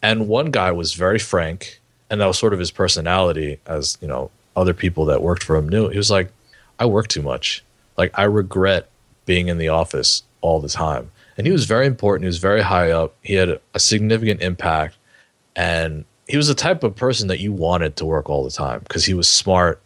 And one guy was very frank, and that was sort of his personality, as you know, other people that worked for him knew. He was like, "I work too much." Like I regret being in the office all the time. And he was very important. He was very high up. He had a significant impact. And he was the type of person that you wanted to work all the time because he was smart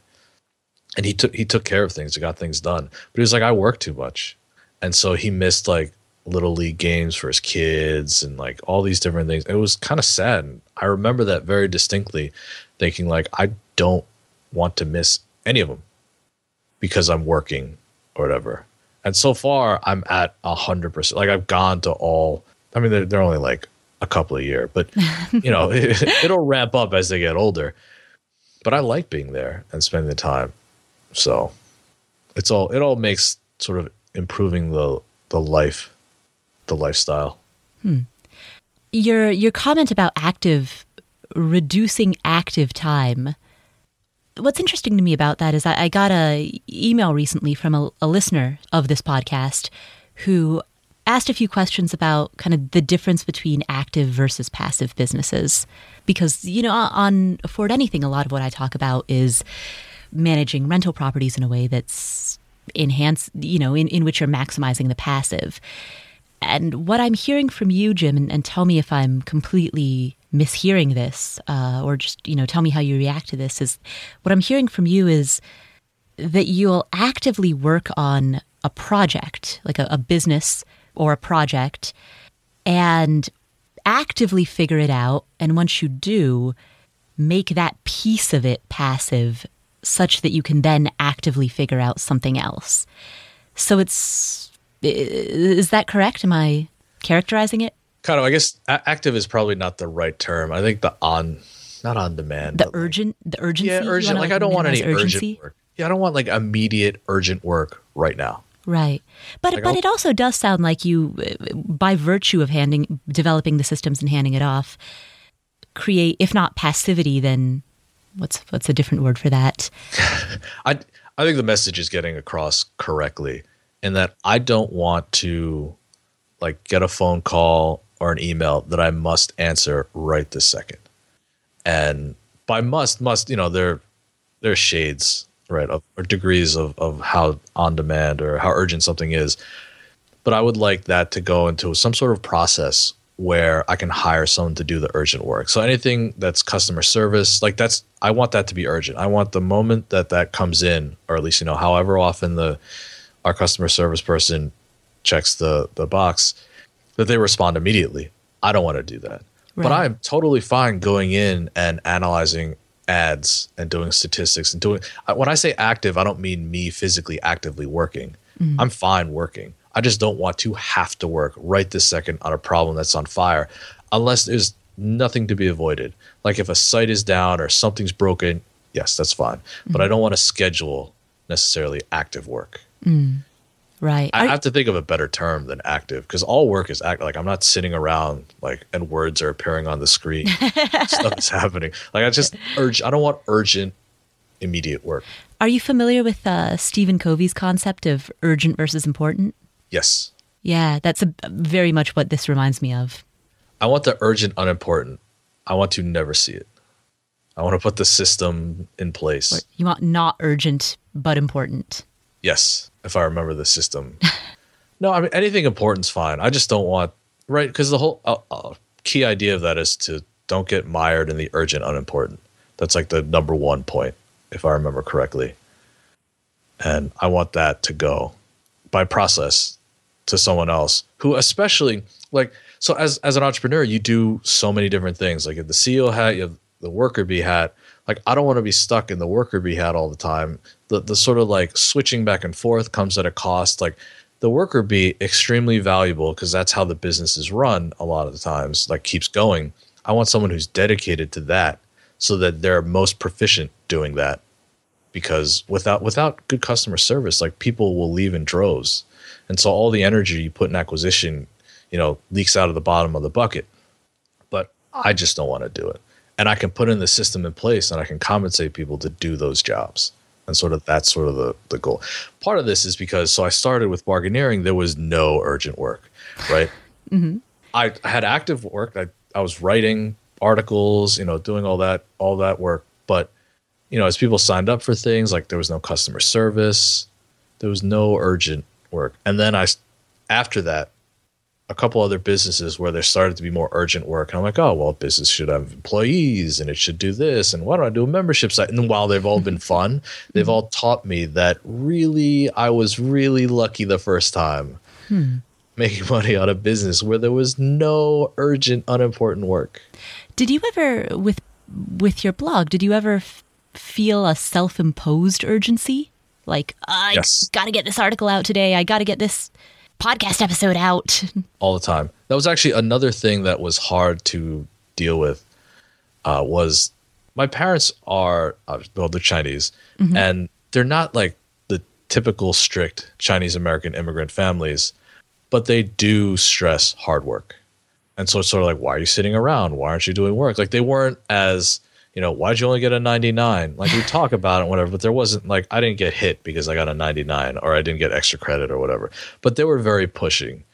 and he took he took care of things, he got things done. But he was like, I work too much. And so he missed like little league games for his kids and like all these different things. It was kind of sad. And I remember that very distinctly, thinking like I don't want to miss any of them because I'm working or whatever. And so far, I'm at a hundred percent. Like I've gone to all. I mean, they're, they're only like a couple of year, but <laughs> you know, it, <laughs> it'll ramp up as they get older. But I like being there and spending the time. So it's all it all makes sort of improving the the life, the lifestyle. Hmm. Your your comment about active reducing active time what's interesting to me about that is I, I got a email recently from a, a listener of this podcast who asked a few questions about kind of the difference between active versus passive businesses. Because, you know, on Afford Anything, a lot of what I talk about is managing rental properties in a way that's enhanced, you know, in, in which you're maximizing the passive. And what I'm hearing from you, Jim, and, and tell me if I'm completely mishearing this, uh, or just, you know, tell me how you react to this, is what I'm hearing from you is that you'll actively work on a project, like a, a business or a project, and actively figure it out. And once you do, make that piece of it passive such that you can then actively figure out something else. So it's is that correct? Am I characterizing it? Kind of. I guess active is probably not the right term. I think the on, not on demand. The urgent, like, the urgency. Yeah, urgent. Like I don't want any urgency? urgent work. Yeah, I don't want like immediate urgent work right now. Right. But like, but I'll, it also does sound like you, by virtue of handing, developing the systems and handing it off, create, if not passivity, then what's what's a different word for that? <laughs> I I think the message is getting across correctly in that I don't want to like get a phone call or an email that I must answer right this second. And by must, must, you know, there there's shades right? Of, or degrees of, of how on demand or how urgent something is. But I would like that to go into some sort of process where I can hire someone to do the urgent work. So anything that's customer service, like that's I want that to be urgent. I want the moment that that comes in, or at least you know, however often the our customer service person checks the the box, that they respond immediately. I don't want to do that. But I'm totally fine going in and analyzing ads and doing statistics and doing. When I say active, I don't mean me physically actively working. Mm-hmm. I'm fine working. I just don't want to have to work right this second on a problem that's on fire, unless there's nothing to be avoided. Like if a site is down or something's broken, yes, that's fine. But I mm-hmm. don't want to schedule necessarily active work. Right. I Are- have to think of a better term than active because all work is active. Like I'm not sitting around like and words are appearing on the screen. <laughs> Stuff is happening. Like I just urge. I don't want urgent, immediate work. Are you familiar with uh, Stephen Covey's concept of urgent versus important? Yes, Yeah, that's a, very much what this reminds me of. I want the urgent, unimportant. I want to never see it. I want to put the system in place. You want not urgent but important. Yes, if I remember the system. <laughs> no, I mean anything important's fine. I just don't want right because the whole uh, uh, key idea of that is to don't get mired in the urgent, unimportant. That's like the number one point, if I remember correctly. And I want that to go by process to someone else who, especially like, so as as an entrepreneur, you do so many different things. Like the CEO hat, you have the worker bee hat. Like I don't want to be stuck in the worker bee hat all the time. The the sort of like switching back and forth comes at a cost. Like the worker bee extremely valuable because that's how the business is run a lot of the times. Like keeps going. I want someone who's dedicated to that so that they're most proficient doing that because without without good customer service like people will leave in droves and so all the energy you put in acquisition you know leaks out of the bottom of the bucket but i just don't want to do it and i can put in the system in place and i can compensate people to do those jobs and sort of that's sort of the, the goal part of this is because so i started with Bargaineering there was no urgent work right I, I had active work. I, I was writing articles, you know, doing all that all that work. But you know, as people signed up for things, like there was no customer service, there was no urgent work. And then i after that, a couple other businesses where there started to be more urgent work, and I'm like, oh well, business should have employees and it should do this, and why don't I do a membership site? And while they've all been fun, <laughs> they've hmm. all taught me that really I was really lucky the first time hmm. making <laughs> money out of business where there was no urgent, unimportant work. Did you ever with with your blog, did you ever f- feel a self-imposed urgency? Like, ah, I Yes. got to get this article out today. I got to get this podcast episode out. all the time. That was actually another thing that was hard to deal with. Uh, was my parents are uh, well, they're Chinese, and they're not like the typical strict Chinese American immigrant families, but they do stress hard work. And so it's sort of like, why are you sitting around? Why aren't you doing work? Like they weren't as you know, why'd you only get a 99? Like we <laughs> talk about it, and whatever, but there wasn't like I didn't get hit because I got a 99 or I didn't get extra credit or whatever. But they were very pushing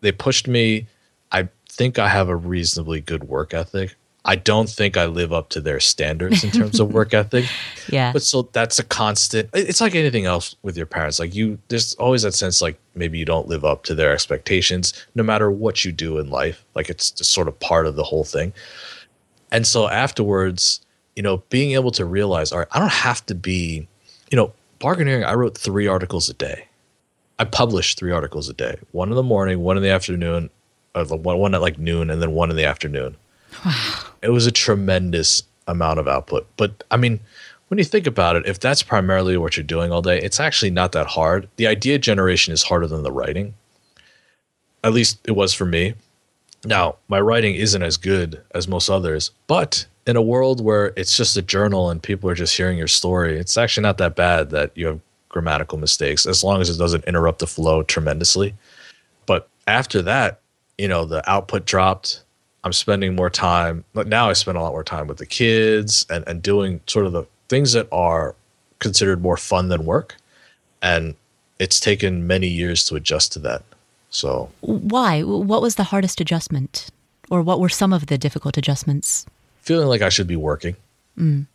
they pushed me. I think I have a reasonably good work ethic. I don't think I live up to their standards in terms of <laughs> work ethic. yeah. But so that's a constant. It's like anything else with your parents. Like you, there's always that sense like maybe you don't live up to their expectations, no matter what you do in life. Like it's just sort of part of the whole thing. And so afterwards, you know, being able to realize, all right, I don't have to be, you know, Bargaineering. I wrote three articles a day. I published three articles a day. One in the morning, one in the afternoon, or the one, one at like noon, and then one in the afternoon. Wow. It was a tremendous amount of output. But I mean, when you think about it, if that's primarily what you're doing all day, it's actually not that hard. The idea generation is harder than the writing. At least it was for me. Now, my writing isn't as good as most others, but in a world where it's just a journal and people are just hearing your story, it's actually not that bad that you have grammatical mistakes as long as it doesn't interrupt the flow tremendously. But after that, you know, the output dropped. I'm spending more time, but now I spend a lot more time with the kids and, and doing sort of the things that are considered more fun than work. And it's taken many years to adjust to that. So Why? What was the hardest adjustment? Or what were some of the difficult adjustments? feeling like I should be working. Mm.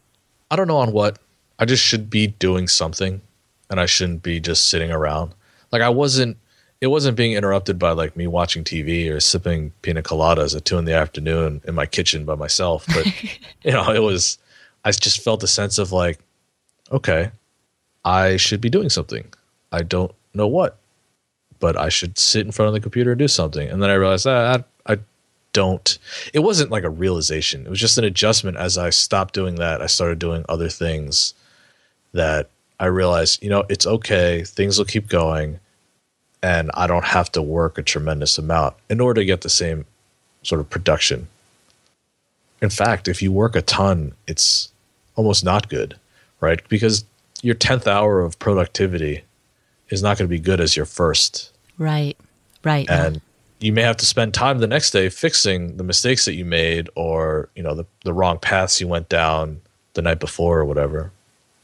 I don't know on what. I just should be doing something and I shouldn't be just sitting around. Like I wasn't it wasn't being interrupted by like me watching TV or sipping pina coladas at two in the afternoon in my kitchen by myself. But <laughs> you know, it was I just felt a sense of like, okay, I should be doing something. I don't know what, but I should sit in front of the computer and do something. And then I realized ah, I, I don't. It wasn't like a realization. It was just an adjustment. As I stopped doing that, I started doing other things that I realized, you know, it's okay. Things will keep going and I don't have to work a tremendous amount in order to get the same sort of production. In fact, if you work a ton, it's almost not good, right? Because your 10th hour of productivity is not going to be good as your first. Right. Right. And you may have to spend time the next day fixing the mistakes that you made or, you know, the, the wrong paths you went down the night before or whatever.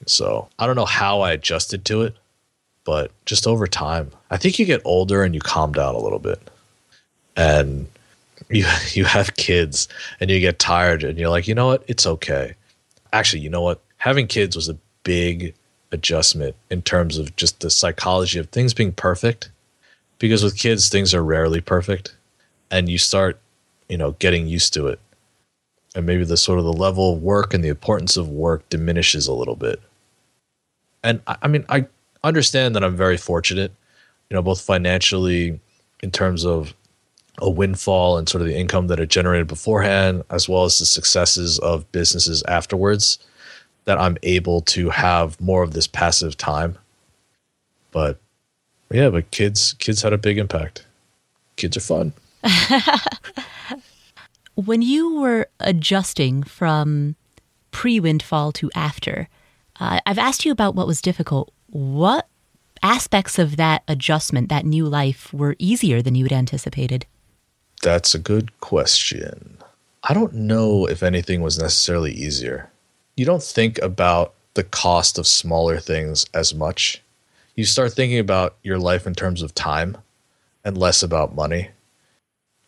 So I don't know how I adjusted to it, but just over time, I think you get older and you calm down a little bit. And you <laughs> you have kids and you get tired and you're like, you know what? It's okay. Actually, you know what? Having kids was a big adjustment in terms of just the psychology of things being perfect. Because with kids, things are rarely perfect. And you start, you know, getting used to it. And maybe the sort of the level of work and the importance of work diminishes a little bit. And I, I mean, I understand that I'm very fortunate, you know, both financially in terms of a windfall and sort of the income that it generated beforehand, as well as the successes of businesses afterwards, that I'm able to have more of this passive time. But yeah, but kids kids had a big impact. Kids are fun. <laughs> when you were adjusting from pre windfall to after, uh, I've asked you about what was difficult. What aspects of that adjustment, that new life, were easier than you had anticipated? That's a good question. I don't know if anything was necessarily easier. You don't think about the cost of smaller things as much. You start thinking about your life in terms of time and less about money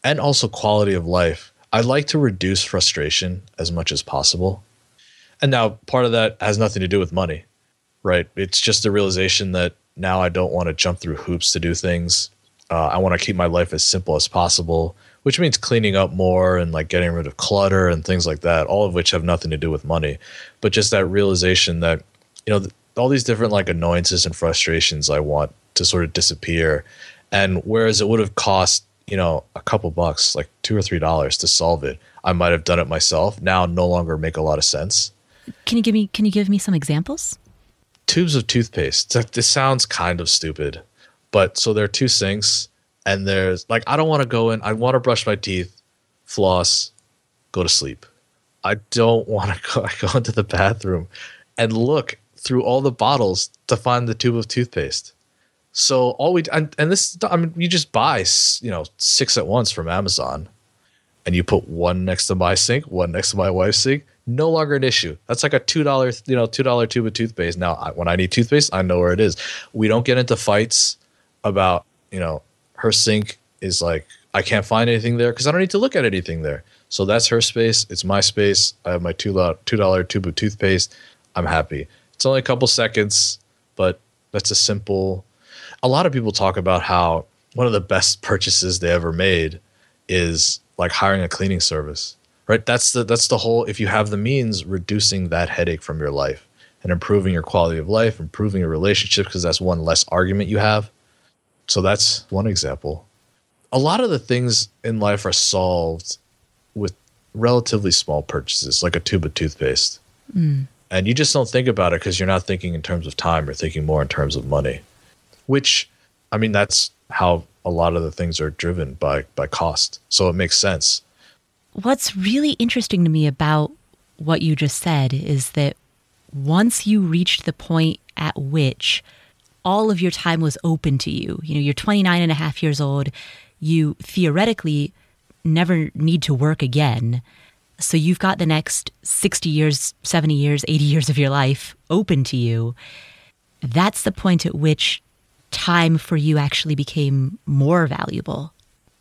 and also quality of life. I like to reduce frustration as much as possible. And now part of that has nothing to do with money right? It's just a realization that now I don't want to jump through hoops to do things. Uh, I want to keep my life as simple as possible, which means cleaning up more and like getting rid of clutter and things like that, all of which have nothing to do with money. But just that realization that, you know, th- all these different like annoyances and frustrations I want to sort of disappear. And whereas it would have cost, you know, a couple bucks, like two or three dollars to solve it, I might have done it myself. Now no longer make a lot of sense. Can you give me can you give me some examples? tubes of toothpaste. This sounds kind of stupid, but so there are two sinks, and there's like I don't want to go in. I want to brush my teeth, floss, go to sleep. I don't want to go. <laughs> I go into the bathroom and look through all the bottles to find the tube of toothpaste. So all we and, and this I mean you just buy you know six at once from Amazon, and you put one next to my sink, one next to my wife's sink, no longer an issue. That's like a two dollar, you know, two dollar tube of toothpaste. Now, I, when I need toothpaste, I know where it is. We don't get into fights about, you know, her sink is like I can't find anything there because I don't need to look at anything there. So that's her space. It's my space. I have my two dollar tube of toothpaste. I'm happy. It's only a couple seconds, but that's a simple. A lot of people talk about how one of the best purchases they ever made is like hiring a cleaning service right that's the that's the whole if you have the means reducing that headache from your life and improving your quality of life improving your relationship because that's one less argument you have so that's one example. A lot of the things in life are solved with relatively small purchases like a tube of toothpaste. Mm. and you just don't think about it because you're not thinking in terms of time you're thinking more in terms of money which i mean that's how a lot of the things are driven by by cost. So it makes sense. What's really interesting to me about what you just said is that once you reached the point at which all of your time was open to you, you know, you're 29 and a half years old, you theoretically never need to work again. So you've got the next 60 years, 70 years, 80 years of your life open to you. That's the point at which time for you actually became more valuable.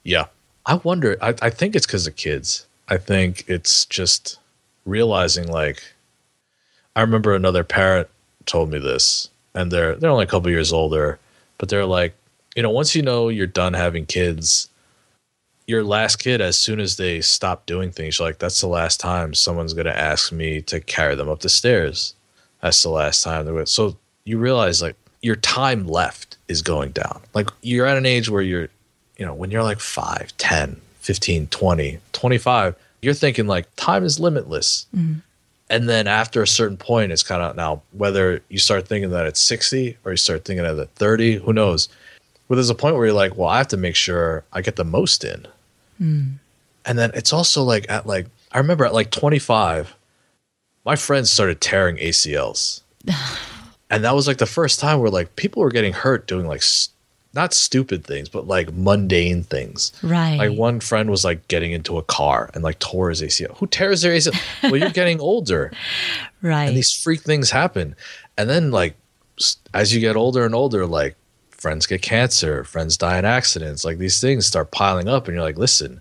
Yeah. I wonder. I, I think it's because of kids. I think it's just realizing like I remember another parent told me this, and they're they're only a couple years older, but they're like, you know, once you know you're done having kids, your last kid, as soon as they stop doing things, you're like, that's the last time someone's gonna ask me to carry them up the stairs. That's the last time they're so you realize like your time left is going down. Like you're at an age where you're, you know, when you're like 5, 10, 15, 20, 25, you're thinking like time is limitless. Mm-hmm. And then after a certain point, it's kind of now whether you start thinking that it's 60 or you start thinking that at 30, who knows? But there's a point where you're like, well, I have to make sure I get the most in. Mm. And then it's also like at like, I remember at like 25, my friends started tearing ACLs. <sighs> and that was like the first time where like people were getting hurt doing like not stupid things, but like mundane things. Right. Like one friend was like getting into a car and like tore his ACL. Who tears their ACL? well, you're getting <laughs> older. Right. And these freak things happen. And then like as you get older and older, like friends get cancer, friends die in accidents, like these things start piling up and you're like, listen,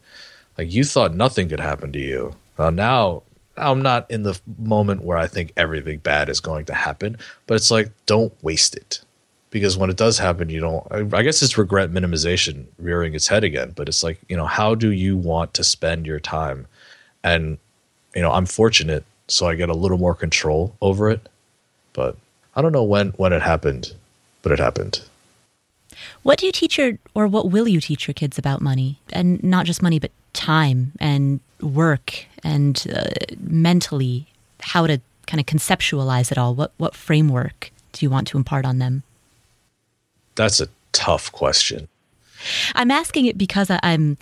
like you thought nothing could happen to you. Well, now I'm not in the moment where I think everything bad is going to happen, but it's like, don't waste it because when it does happen, you don't. I guess it's regret minimization rearing its head again. But it's like you know, how do you want to spend your time? And you know, I'm fortunate, so I get a little more control over it. But I don't know when when it happened, but it happened. What do you teach your, or what will you teach your kids about money, and not just money, but time and work and uh, mentally how to kind of conceptualize it all? What what framework do you want to impart on them? That's a tough question. I'm asking it because I'm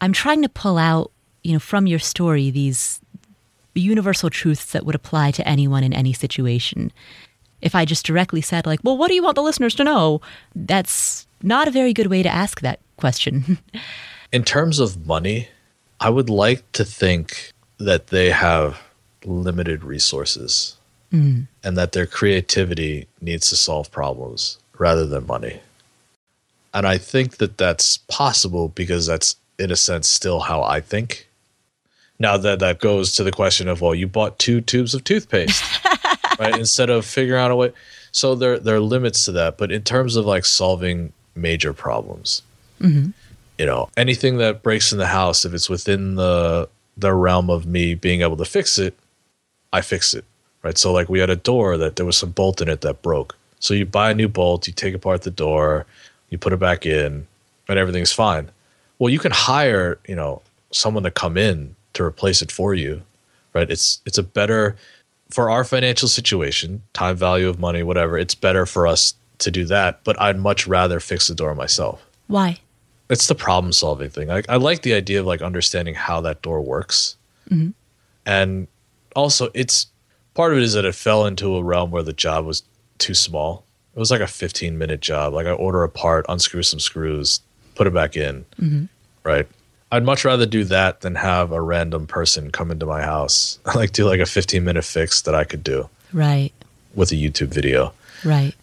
I'm trying to pull out, you know, from your story these universal truths that would apply to anyone in any situation. If I just directly said like, "Well, what do you want the listeners to know?" that's not a very good way to ask that question. <laughs> in terms of money, I would like to think that they have limited resources mm. and that their creativity needs to solve problems rather than money. And I think that that's possible because that's, in a sense, still how I think. Now that that goes to the question of, well, you bought two tubes of toothpaste, <laughs> right? Instead of figuring out a way. So there, there are limits to that. But in terms of like solving major problems, mm-hmm. you know, anything that breaks in the house, if it's within the the realm of me being able to fix it, I fix it, right? So like we had a door that there was some bolt in it that broke. So you buy a new bolt, you take apart the door, you put it back in, and everything's fine. Well, you can hire, you know, someone to come in to replace it for you, right? It's it's a better for our financial situation, time value of money, whatever. It's better for us to do that, but I'd much rather fix the door myself. Why? It's the problem solving thing. I, I like the idea of like understanding how that door works, mm-hmm. and also it's part of it is that it fell into a realm where the job was too small. It was like a 15 minute job. Like I order a part, unscrew some screws, put it back in. Mm-hmm. Right. I'd much rather do that than have a random person come into my house. I <laughs> like do like a 15 minute fix that I could do. Right. With a YouTube video. Right.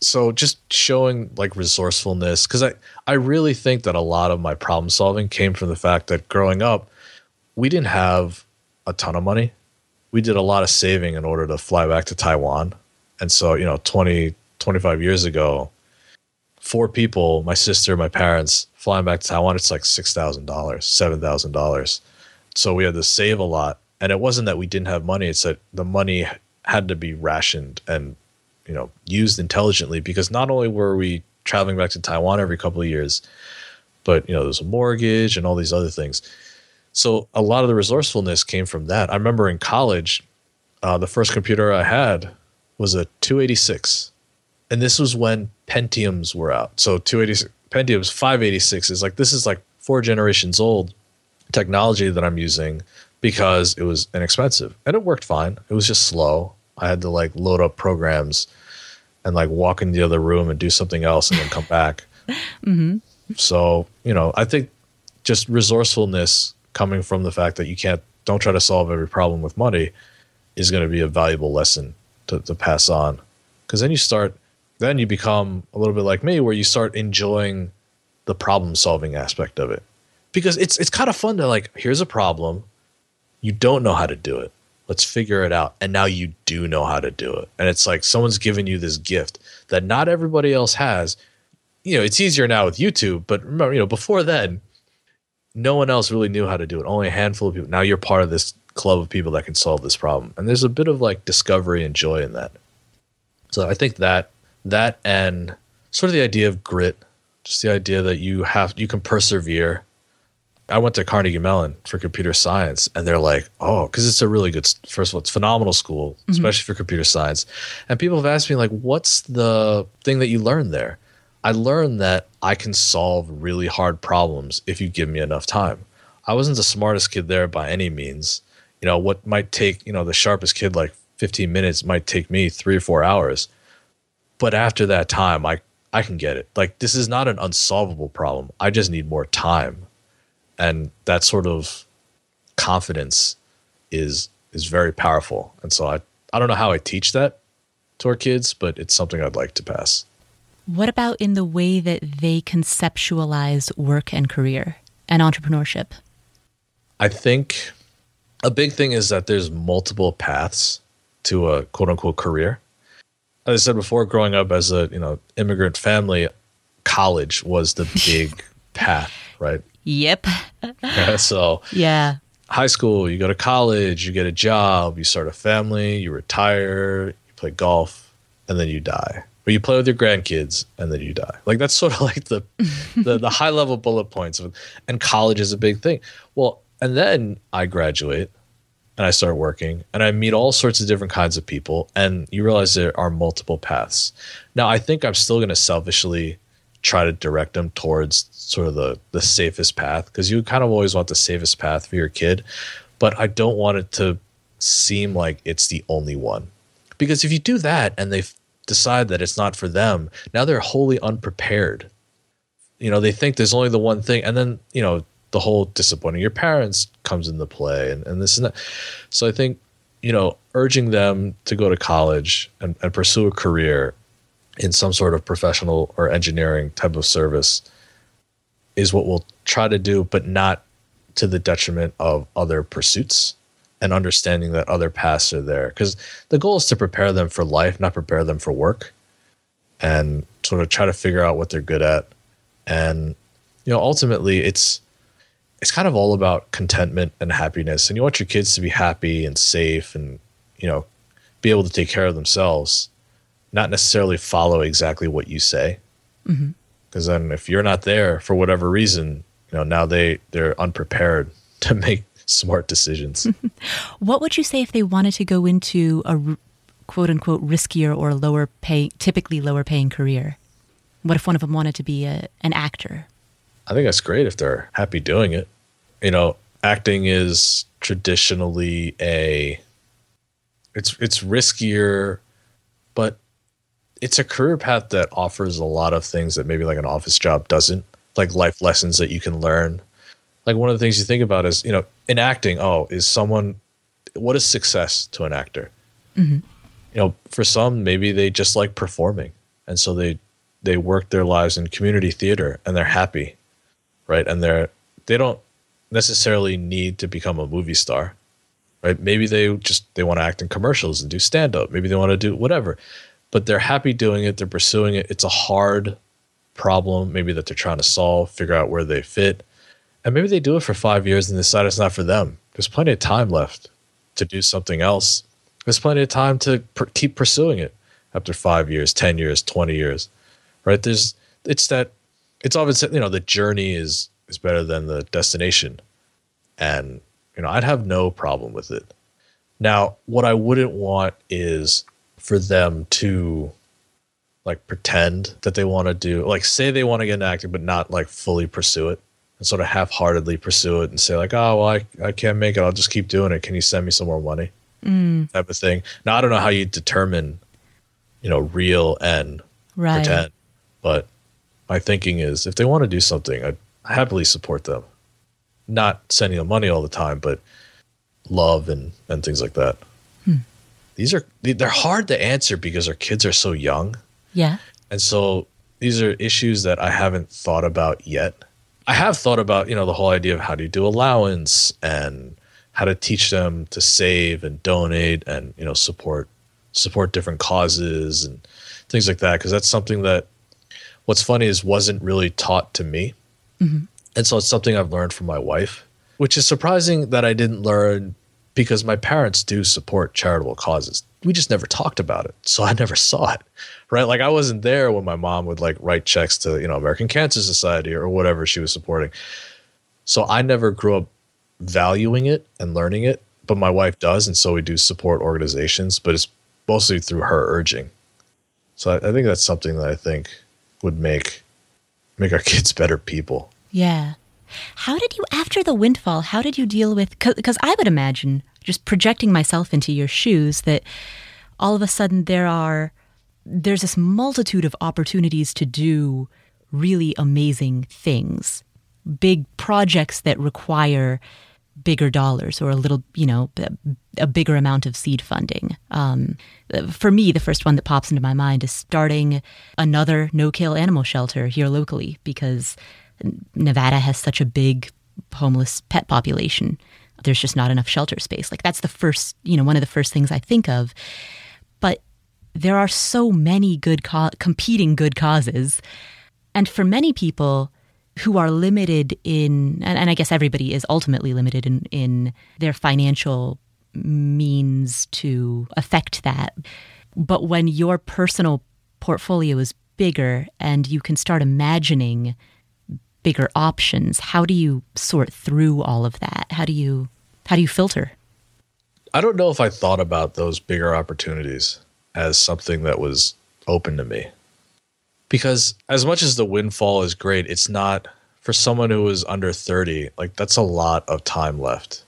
So just showing like resourcefulness cuz I I really think that a lot of my problem solving came from the fact that growing up we didn't have a ton of money. We did a lot of saving in order to fly back to Taiwan and so, you know, 20, 25 years ago, four people, my sister, my parents, flying back to Taiwan, it's like $6,000, $7,000. So we had to save a lot. And it wasn't that we didn't have money, it's that the money had to be rationed and, you know, used intelligently because not only were we traveling back to Taiwan every couple of years, but, you know, there's a mortgage and all these other things. So a lot of the resourcefulness came from that. I remember in college, uh, the first computer I had was a 286. And this was when Pentiums were out. So 286 Pentiums 586 is like this is like four generations old technology that I'm using because it was inexpensive. And it worked fine. It was just slow. I had to like load up programs and like walk in the other room and do something else and then come back. <laughs> mm-hmm. So, you know, I think just resourcefulness coming from the fact that you can't don't try to solve every problem with money is going to be a valuable lesson to, to pass on because then you start then you become a little bit like me where you start enjoying the problem solving aspect of it because it's it's kind of fun to like here's a problem you don't know how to do it Let's figure it out. And now you do know how to do it. And it's like someone's given you this gift that not everybody else has. You know, it's easier now with YouTube, but remember, you know, before then, no one else really knew how to do it. Only a handful of people. Now you're part of this club of people that can solve this problem. And there's a bit of like discovery and joy in that. So I think that that and sort of the idea of grit, just the idea that you have you can persevere. I went to Carnegie Mellon for computer science, and they're like, "Oh, because it's a really good. First of all, it's phenomenal school, mm-hmm. especially for computer science." And people have asked me like, "What's the thing that you learned there?" I learned that I can solve really hard problems if you give me enough time. I wasn't the smartest kid there by any means. You know, what might take, you know, the sharpest kid like 15 minutes might take me three or four hours. But after that time, I, I can get it. Like, this is not an unsolvable problem. I just need more time. And that sort of confidence is is very powerful. And so I, I don't know how I teach that to our kids, but it's something I'd like to pass. What about in the way that they conceptualize work and career and entrepreneurship? I think a big thing is that there's multiple paths to a quote unquote career. As I said before, growing up as a you know immigrant family, college was the <laughs> big path, right? Yep. so <laughs> Yeah. high school, you go to college, you get a job, you start a family, you retire, you play golf, and then you die. Or you play with your grandkids and then you die. Like that's <laughs> sort of like the the, the high level bullet points of and college is a big thing. Well, and then I graduate and I start working and I meet all sorts of different kinds of people and you realize there are multiple paths. Now I think I'm still gonna selfishly try to direct them towards sort of the the safest path because you kind of always want the safest path for your kid, but I don't want it to seem like it's the only one. Because if you do that and they decide that it's not for them, now they're wholly unprepared. You know, they think there's only the one thing and then, you know, the whole disappointing your parents comes into play and, and this and that. So I think, you know, urging them to go to college and, and pursue a career in some sort of professional or engineering type of service is what we'll try to do, but not to the detriment of other pursuits and understanding that other paths are there. Because the goal is to prepare them for life, not prepare them for work, and sort of try to figure out what they're good at. And you know, ultimately, it's it's kind of all about contentment and happiness. And you want your kids to be happy and safe, and you know, be able to take care of themselves, not necessarily follow exactly what you say mm-hmm. because then if you're not there for whatever reason you know now they they're unprepared <laughs> to make smart decisions <laughs> What would you say if they wanted to go into a quote unquote riskier or lower pay, typically lower paying career? What if one of them wanted to be a, an actor? I think that's great if they're happy doing it. You know acting is traditionally a it's it's riskier but it's a career path that offers a lot of things that maybe like an office job doesn't like life lessons that you can learn. Like one of the things you think about is you know in acting oh is someone what is success to an actor? Mm-hmm. You know for some maybe they just like performing and so they they work their lives in community theater and they're happy right? And they're they don't necessarily need to become a movie star right? Maybe they just they want to act in commercials and do stand up maybe they want to do whatever. But they're happy doing it. They're pursuing it. It's a hard problem maybe that they're trying to solve figure out where they fit. And maybe they do it for five years and decide it's not for them. There's plenty of time left to do something else. There's plenty of time to per- keep pursuing it after five years 10 years 20 years right? There's it's that it's always you know the journey is is better than the destination. And you know i'd have no problem with it. Now what i wouldn't want is for them to like pretend that they want to do like say they want to get into acting but not like fully pursue it and sort of half-heartedly pursue it and say like oh well i, I can't make it. I'll just keep doing it. Can you send me some more money? Mm. Type of thing. Now i don't know how you determine you know real and Right. pretend but my thinking is if they want to do something i'd happily support them not sending them money all the time but love and and things like that hmm. these are they- they're hard to answer because our kids are so young Yeah. and so these are issues that I haven't thought about yet. I have thought about, you know, the whole idea of how do you do allowance and how to teach them to save and donate and you know support support different causes and things like that because that's something that what's funny is wasn't really taught to me. Mm-hmm. And so it's something i've learned from my wife which is surprising that i didn't learn because my parents do support charitable causes. We just never talked about it so i never saw it right? Like i wasn't there when my mom would like write checks to you know american cancer society or whatever she was supporting. So i never grew up valuing it and learning it but my wife does and so we do support organizations but it's mostly through her urging. So I, I think that's something that i think would make make our <laughs> kids better people Yeah. How did you, after the windfall, how did you deal with? Because I would imagine, just projecting myself into your shoes, that all of a sudden there are, there's this multitude of opportunities to do really amazing things, big projects that require bigger dollars or a little, you know, a, bigger amount of seed funding. Um, for me, the first one that pops into my mind is starting another no kill animal shelter here locally because Nevada has such a big homeless pet population. There's just not enough shelter space. Like, that's the first, you know, one of the first things I think of. But there are so many good, co- competing good causes. And for many people, who are limited in, and, and I guess everybody is ultimately limited in, in their financial means to affect that. But when your personal portfolio is bigger and you can start imagining bigger options, how do you sort through all of that? How do you how do you filter? I don't know if I thought about those bigger opportunities as something that was open to me. Because as much as the windfall is great, it's not for someone who is under 30, like that's a lot of time left.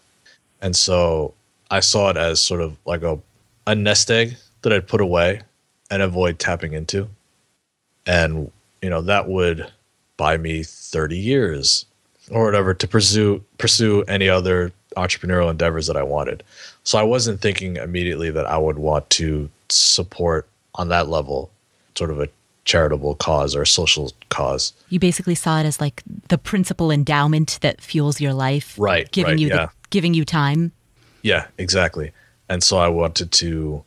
And so I saw it as sort of like a, a nest egg that I'd put away and avoid tapping into. And, you know, that would buy me 30 years or whatever to pursue pursue any other entrepreneurial endeavors that I wanted. So I wasn't thinking immediately that I would want to support on that level sort of a charitable cause or a social cause. You basically saw it as like the principal endowment that fuels your life, Right, Giving right, you yeah. the, giving you time. Yeah, exactly. And so I wanted to,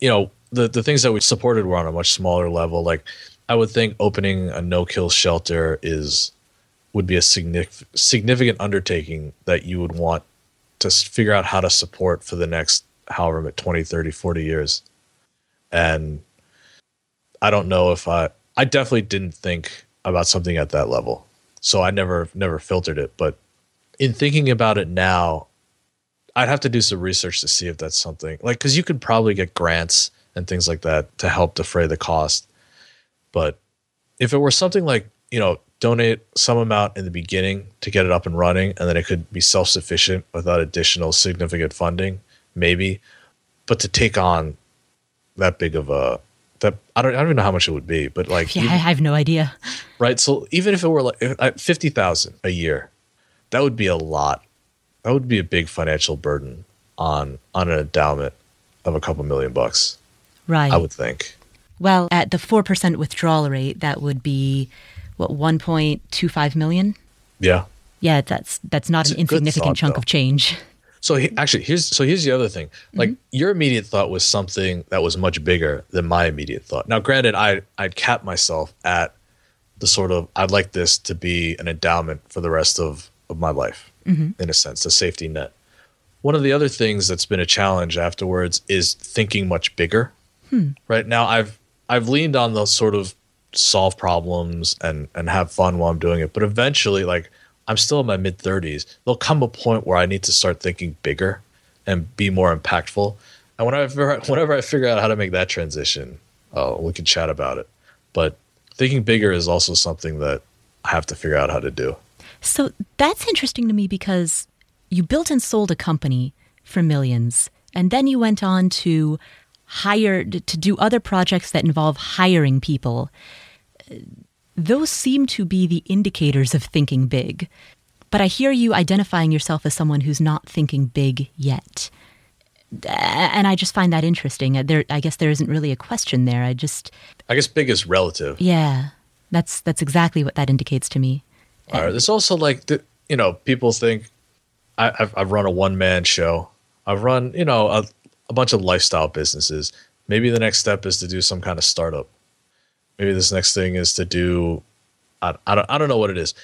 you know, the the things that we supported were on a much smaller level. Like I would think opening a no kill shelter is would be a significant significant undertaking that you would want to figure out how to support for the next however many 20 30 40 years and i don't know if i i definitely didn't think about something at that level so i never never filtered it but in thinking about it now I'd have to do some research to see if that's something like because you could probably get grants and things like that to help defray the cost. But if it were something like you know donate some amount in the beginning to get it up and running, and then it could be self sufficient without additional significant funding, maybe. But to take on that big of a that I don't I don't even know how much it would be, but like Yeah, even- I have no idea. right? So even if it were like at uh, fifty thousand a year, that would be a lot. That would be a big financial burden on on an endowment of a couple million bucks. Right. I would think. Well, at the 4% withdrawal rate, that would be what 1.25 million? Yeah. Yeah, that's that's not It's an insignificant thought, chunk though. of change. So he, actually, here's so here's the other thing. Mm-hmm. Like your immediate thought was something that was much bigger than my immediate thought. Now, granted, I I'd cap myself at the sort of I'd like this to be an endowment for the rest of of my life, Mm-hmm. in a sense, a safety net. One of the other things that's been a challenge afterwards is thinking much bigger. Hmm. Right now, I've I've leaned on those sort of solve problems and and have fun while I'm doing it, but eventually, like I'm still in my mid 30s. There'll come a point where I need to start thinking bigger and be more impactful. And whenever <laughs> whenever I figure out how to make that transition, oh, we can chat about it. But thinking bigger is also something that I have to figure out how to do. So that's interesting to me because you built and sold a company for millions, and then you went on to hire to do other projects that involve hiring people. Those seem to be the indicators of thinking big. But I hear you identifying yourself as someone who's not thinking big yet. And I just find that interesting. Uh, there, I guess there isn't really a question there. I just, I guess big is relative. yeah, that's that's exactly what that indicates to me. All right. There's also like the, you know people think I, I've, I've run a one man show. I've run, you know, a, a bunch of lifestyle businesses. Maybe the next step is to do some kind of startup. Maybe this next thing is to do, I, I, don't, I don't know what it is,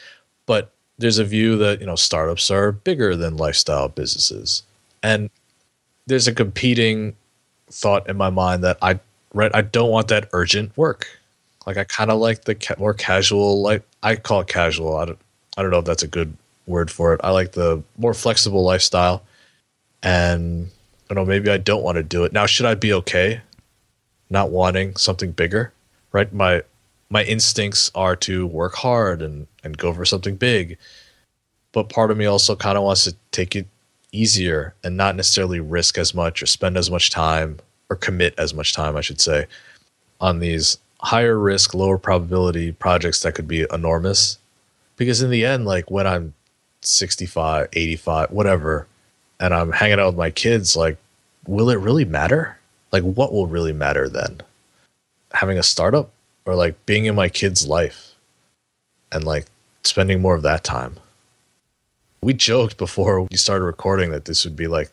but there's a view that, you know, startups are bigger than lifestyle businesses. And there's a competing thought in my mind that I, right, I don't want that urgent work. Like I kind of like the ca- more casual, like I call it casual. I don't, I don't know if that's a good word for it. I like the more flexible lifestyle, and I don't know maybe I don't want to do it now. Should I be okay not wanting something bigger? Right, my my instincts are to work hard and and go for something big, but part of me also kind of wants to take it easier and not necessarily risk as much or spend as much time or commit as much time, I should say, on these higher risk, lower probability projects that could be enormous. Because in the end, like when I'm 65, 85, whatever, and I'm hanging out with my kids, like, will it really matter? Like, what will really matter then? Having a startup or like being in my kid's life and like spending more of that time? We joked before we started recording that this would be like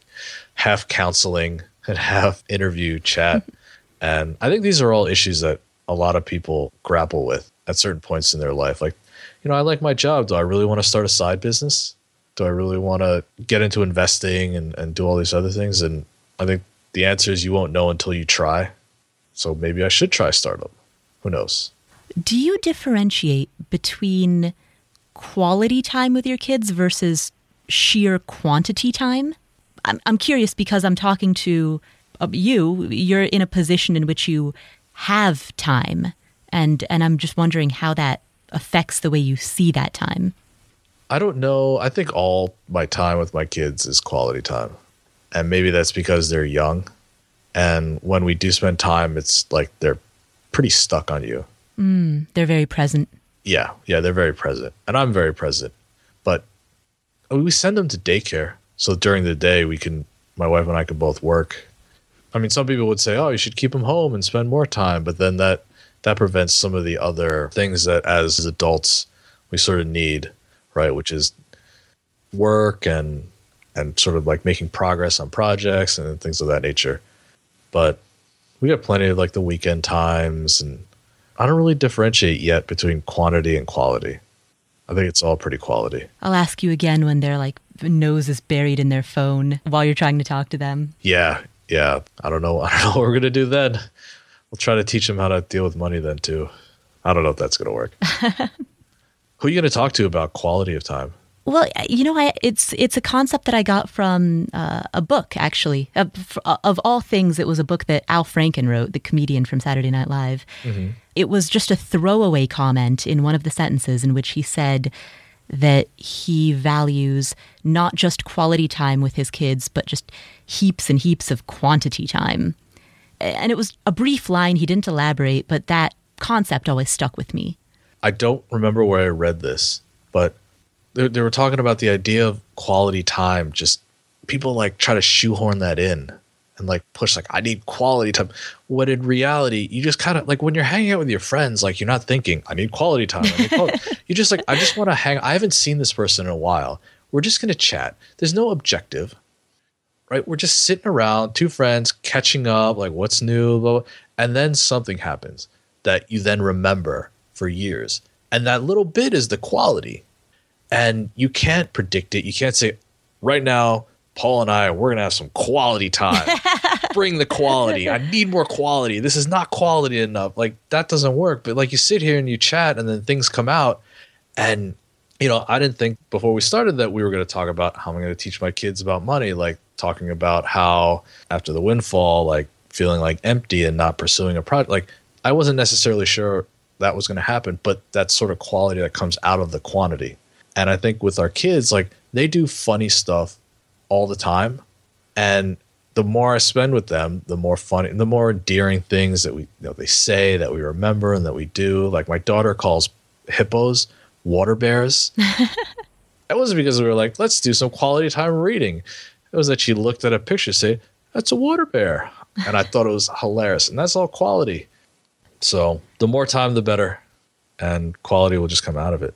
half counseling and half interview chat. <laughs> and I think these are all issues that a lot of people grapple with at certain points in their life. Like, you know, I like my job. Do I really want to start a side business? Do I really want to get into investing and, and do all these other things? And I think the answer is you won't know until you try. So maybe I should try startup. Who knows? Do you differentiate between quality time with your kids versus sheer quantity time? I'm, I'm curious because I'm talking to uh, you. You're in a position in which you have time, and and I'm just wondering how that affects the way you see that time. I don't know. I think all my time with my kids is quality time. And maybe that's because they're young. And when we do spend time, it's like they're pretty stuck on you. Mm, they're very present. Yeah. Yeah. They're very present. And I'm very present. But we send them to daycare. So during the day, we can, my wife and I can both work. I mean, some people would say, oh, you should keep them home and spend more time. But then that, that prevents some of the other things that as adults we sort of need right? Which is work and and sort of like making progress on projects and things of that nature. But we got plenty of like the weekend times and I don't really differentiate yet between quantity and quality. I think it's all pretty quality. I'll ask you again when they're like nose is buried in their phone while you're trying to talk to them. Yeah, yeah. I don't know. <laughs> I don't know what we're gonna do then. We'll try to teach them how to deal with money then too. I don't know if that's gonna work. <laughs> Who are you going to talk to about quality of time? Well, you know, I, it's it's a concept that I got from uh, a book, actually. Uh, of all things, it was a book that Al Franken wrote, the comedian from Saturday Night Live. Mm-hmm. It was just a throwaway comment in one of the sentences in which he said that he values not just quality time with his kids, but just heaps and heaps of quantity time. And it was a brief line. He didn't elaborate, but that concept always stuck with me. I don't remember where I read this, but they, they were talking about the idea of quality time. Just people like try to shoehorn that in and like push like I need quality time. When in reality, you just kind of like when you're hanging out with your friends, like you're not thinking I need quality time. Need quality. <laughs> you just like I just want to hang. I haven't seen this person in a while. We're just gonna chat. There's no objective, right? We're just sitting around, two friends catching up, like what's new, blah, blah, and then something happens that you then remember for years. And that little bit is the quality. And you can't predict it. You can't say, right now, Paul and I, we're going to have some quality time. <laughs> Bring the quality. I need more quality. This is not quality enough. Like, that doesn't work. But like, you sit here and you chat, and then things come out. And, you know, I didn't think before we started that we were going to talk about how I'm going to teach my kids about money, like talking about how after the windfall, like feeling like empty and not pursuing a project. Like, I wasn't necessarily sure that was going to happen, but that sort of quality that comes out of the quantity. And I think with our kids, like they do funny stuff all the time. And the more I spend with them, the more funny, the more endearing things that we, you know, they say that we remember and that we do. Like my daughter calls hippos water bears. <laughs> that wasn't because we were like, let's do some quality time reading. It was that she looked at a picture, say, that's a water bear. And I thought it was hilarious. And that's all quality. So the more time, the better, and quality will just come out of it.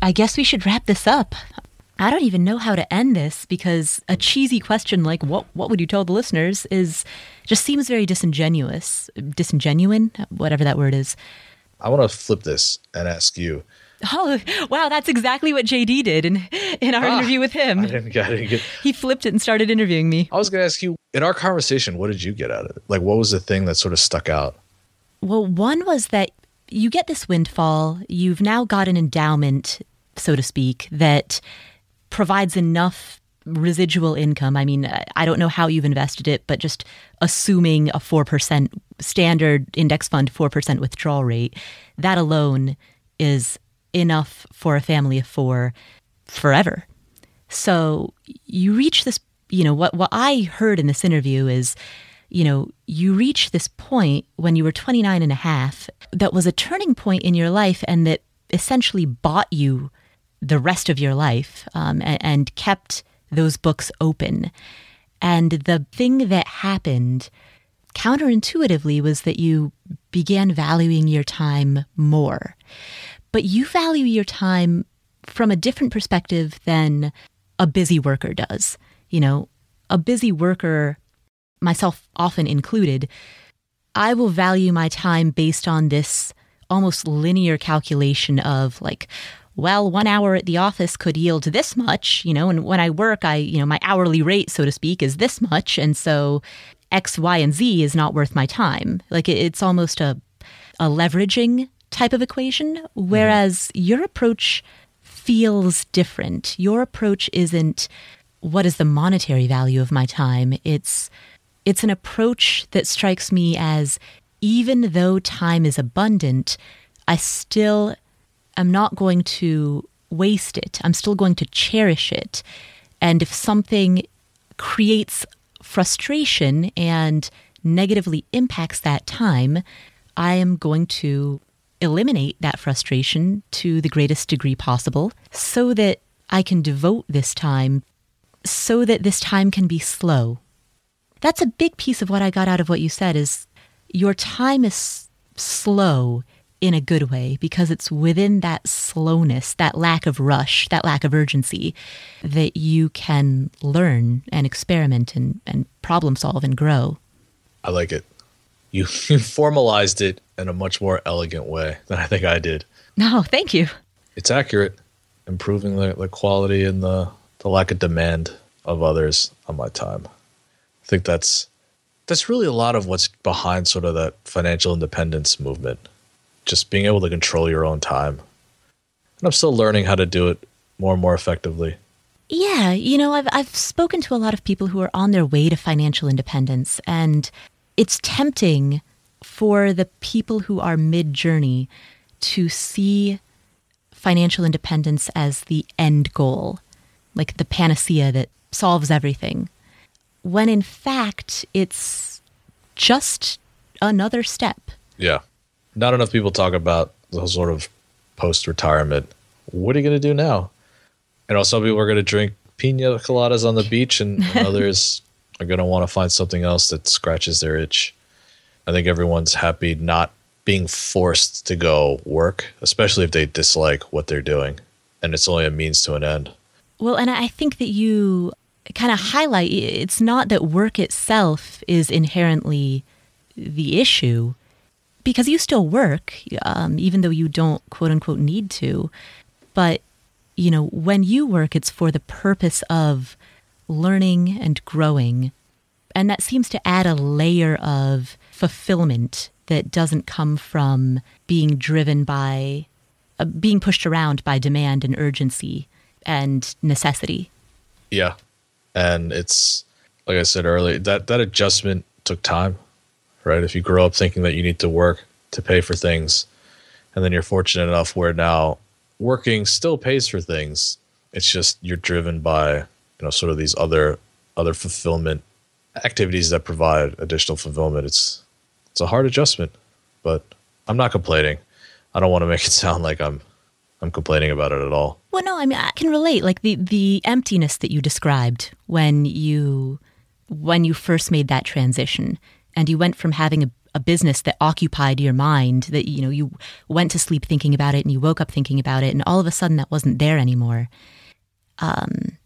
I guess we should wrap this up. I don't even know how to end this because a cheesy question like what what would you tell the listeners is just seems very disingenuous, disingenuine, whatever that word is. I want to flip this and ask you. <laughs> Oh, wow, that's exactly what JD did in in our ah, interview with him. I didn't, I didn't get <laughs> He flipped it and started interviewing me. I was going to ask you in our conversation, what did you get out of it? Like what was the thing that sort of stuck out? Well, one was that you get this windfall, you've now got an endowment, so to speak, that provides enough residual income. I mean, I don't know how you've invested it, but just assuming a 4% standard index fund 4% withdrawal rate, that alone is enough for a family of four forever. So you reach this, you know, what, what I heard in this interview is, you know, you reach this point when you were 29 and a half that was a turning point in your life and that essentially bought you the rest of your life um, and, and kept those books open. And the thing that happened counterintuitively was that you began valuing your time more. But you value your time from a different perspective than a busy worker does. You know, a busy worker, myself often included, I will value my time based on this almost linear calculation of like, well, one hour at the office could yield this much, you know, and when I work, I, you know, my hourly rate, so to speak, is this much. And so X, Y, and Z is not worth my time. Like it's almost a, a leveraging type of equation, whereas mm. your approach feels different. Your approach isn't what is the monetary value of my time? It's it's an approach that strikes me as even though time is abundant, I still am not going to waste it. I'm still going to cherish it. And if something creates frustration and negatively impacts that time, I am going to eliminate that frustration to the greatest degree possible so that I can devote this time so that this time can be slow. That's a big piece of what I got out of what you said is your time is slow in a good way because it's within that slowness, that lack of rush, that lack of urgency that you can learn and experiment and, and problem solve and grow. I like it. You, you <laughs> formalized it in a much more elegant way than I think I did. No, thank you. It's accurate, improving the, the quality and the, the lack of demand of others on my time. I think that's that's really a lot of what's behind sort of that financial independence movement just being able to control your own time. And I'm still learning how to do it more and more effectively. Yeah, you know, I've I've spoken to a lot of people who are on their way to financial independence and it's tempting for the people who are mid-journey to see financial independence as the end goal, like the panacea that solves everything. When in fact, it's just another step. Yeah not enough people talk about the sort of post retirement. What are you going to do now? And know, some people are going to drink pina coladas on the beach, and, and <laughs> others are going to want to find something else that scratches their itch. I think everyone's happy not being forced to go work, especially if they dislike what they're doing and it's only a means to an end. Well, and I think that you kind of highlight it's not that work itself is inherently the issue because you still work, um, even though you don't quote unquote need to. But, you know, when you work, it's for the purpose of learning and growing. And that seems to add a layer of fulfillment that doesn't come from being driven by, uh, being pushed around by demand and urgency and necessity. Yeah. And it's, like I said earlier, that, that adjustment took time right? If you grow up thinking that you need to work to pay for things, and then you're fortunate enough where now working still pays for things, it's just you're driven by you know sort of these other other fulfillment activities that provide additional fulfillment. It's it's a hard adjustment, but I'm not complaining. I don't want to make it sound like I'm I'm complaining about it at all. Well, no, I mean I can relate. Like the the emptiness that you described when you when you first made that transition and you went from having a, a business that occupied your mind that you know you went to sleep thinking about it and you woke up thinking about it and all of a sudden that wasn't there anymore Um,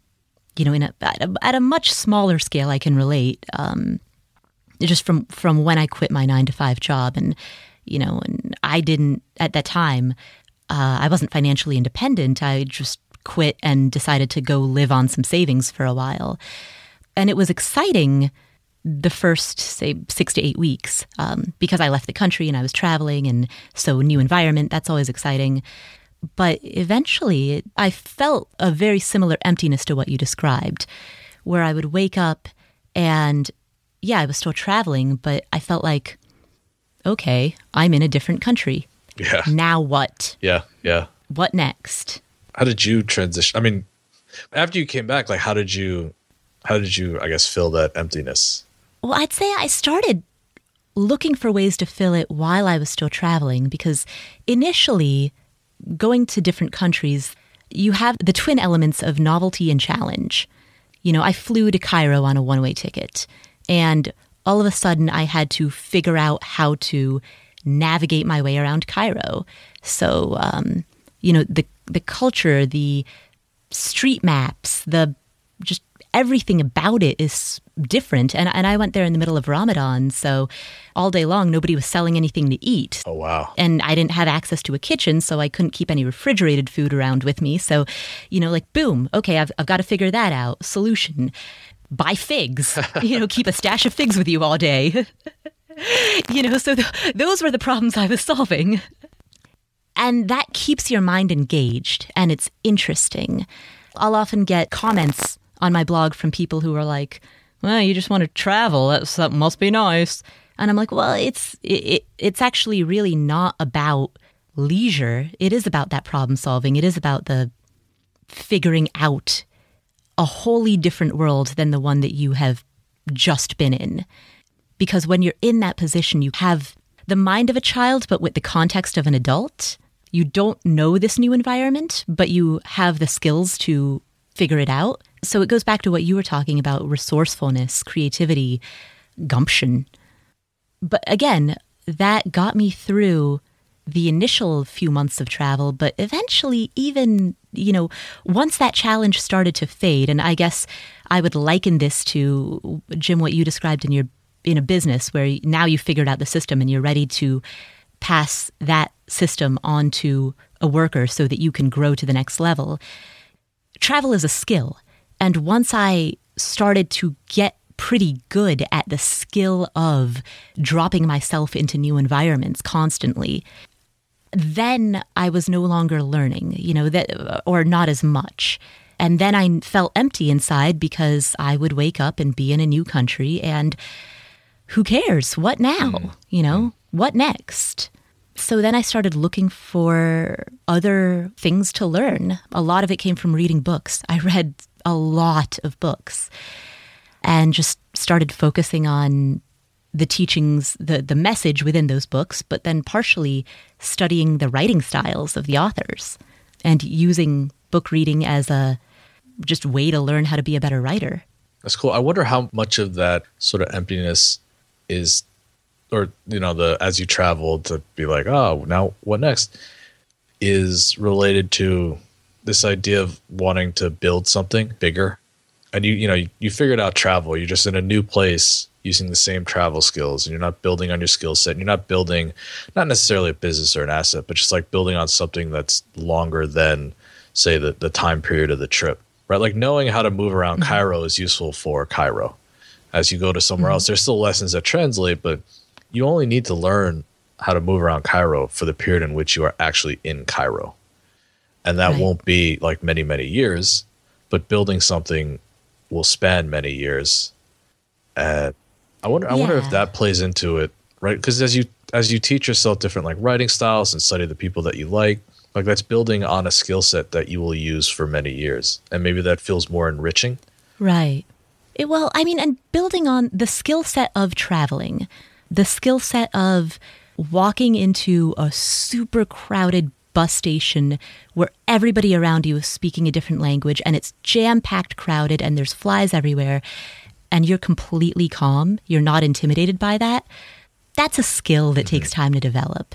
you know, in a at, a at, a much smaller scale, I can relate. Um, just from from when I quit my nine to five job, and you know, and I didn't at that time. Uh, I wasn't financially independent. I just quit and decided to go live on some savings for a while, and it was exciting the first say six to eight weeks um, because I left the country and I was traveling, and so new environment. That's always exciting. But eventually, it, I felt a very similar emptiness to what you described, where I would wake up and, yeah, I was still traveling, but I felt like, okay, I'm in a different country. Yeah. Now what? Yeah. Yeah. What next? How did you transition? I mean, after you came back, like, how did you, how did you, I guess, fill that emptiness? Well, I'd say I started looking for ways to fill it while I was still traveling because initially, going to different countries, you have the twin elements of novelty and challenge. You know, I flew to Cairo on a one way ticket, and all of a sudden I had to figure out how to navigate my way around Cairo. So, um, you know, the the culture, the street maps, the just everything about it is different. And, and I went there in the middle of Ramadan. So all day long, nobody was selling anything to eat. Oh, wow. And I didn't have access to a kitchen. So I couldn't keep any refrigerated food around with me. So, you know, like, boom, okay, I've, I've got to figure that out. Solution buy figs, you know, keep a stash of figs with you all day. <laughs> you know, so th- those were the problems I was solving. And that keeps your mind engaged and it's interesting. I'll often get comments on my blog from people who are like, well, you just want to travel. That, that must be nice. And I'm like, well, it's it, it's actually really not about leisure. It is about that problem solving. It is about the figuring out a wholly different world than the one that you have just been in. Because when you're in that position, you have the mind of a child, but with the context of an adult. You don't know this new environment, but you have the skills to figure it out. So it goes back to what you were talking about resourcefulness, creativity, gumption. But again, that got me through the initial few months of travel, but eventually, even, you know, once that challenge started to fade, and I guess I would liken this to, Jim, what you described in your in a business where now you figured out the system and you're ready to pass that system on to a worker so that you can grow to the next level. Travel is a skill. And once I started to get pretty good at the skill of dropping myself into new environments constantly, then I was no longer learning, you know, that or not as much. And then I felt empty inside because I would wake up and be in a new country and who cares? What now? Mm. You know, what next? So then I started looking for other things to learn. A lot of it came from reading books. I read a lot of books and just started focusing on the teachings, the, the message within those books, but then partially studying the writing styles of the authors and using book reading as a just way to learn how to be a better writer. That's cool. I wonder how much of that sort of emptiness is or you know the as you travel to be like oh now what next is related to this idea of wanting to build something bigger and you you know you, you figured out travel you're just in a new place using the same travel skills and you're not building on your skill set and you're not building not necessarily a business or an asset but just like building on something that's longer than say the, the time period of the trip right like knowing how to move around mm-hmm. cairo is useful for cairo as you go to somewhere mm-hmm. else there's still lessons that translate but you only need to learn how to move around cairo for the period in which you are actually in cairo and that right. won't be like many many years but building something will span many years and i wonder i yeah. wonder if that plays into it right? Because as you as you teach yourself different like writing styles and study the people that you like like that's building on a skill set that you will use for many years. And maybe that feels more enriching. Right. It, well i mean and building on the skill set of traveling the skill set of walking into a super crowded bus station where everybody around you is speaking a different language and it's jam packed crowded and there's flies everywhere and you're completely calm, you're not intimidated by that, that's a skill that mm-hmm. takes time to develop.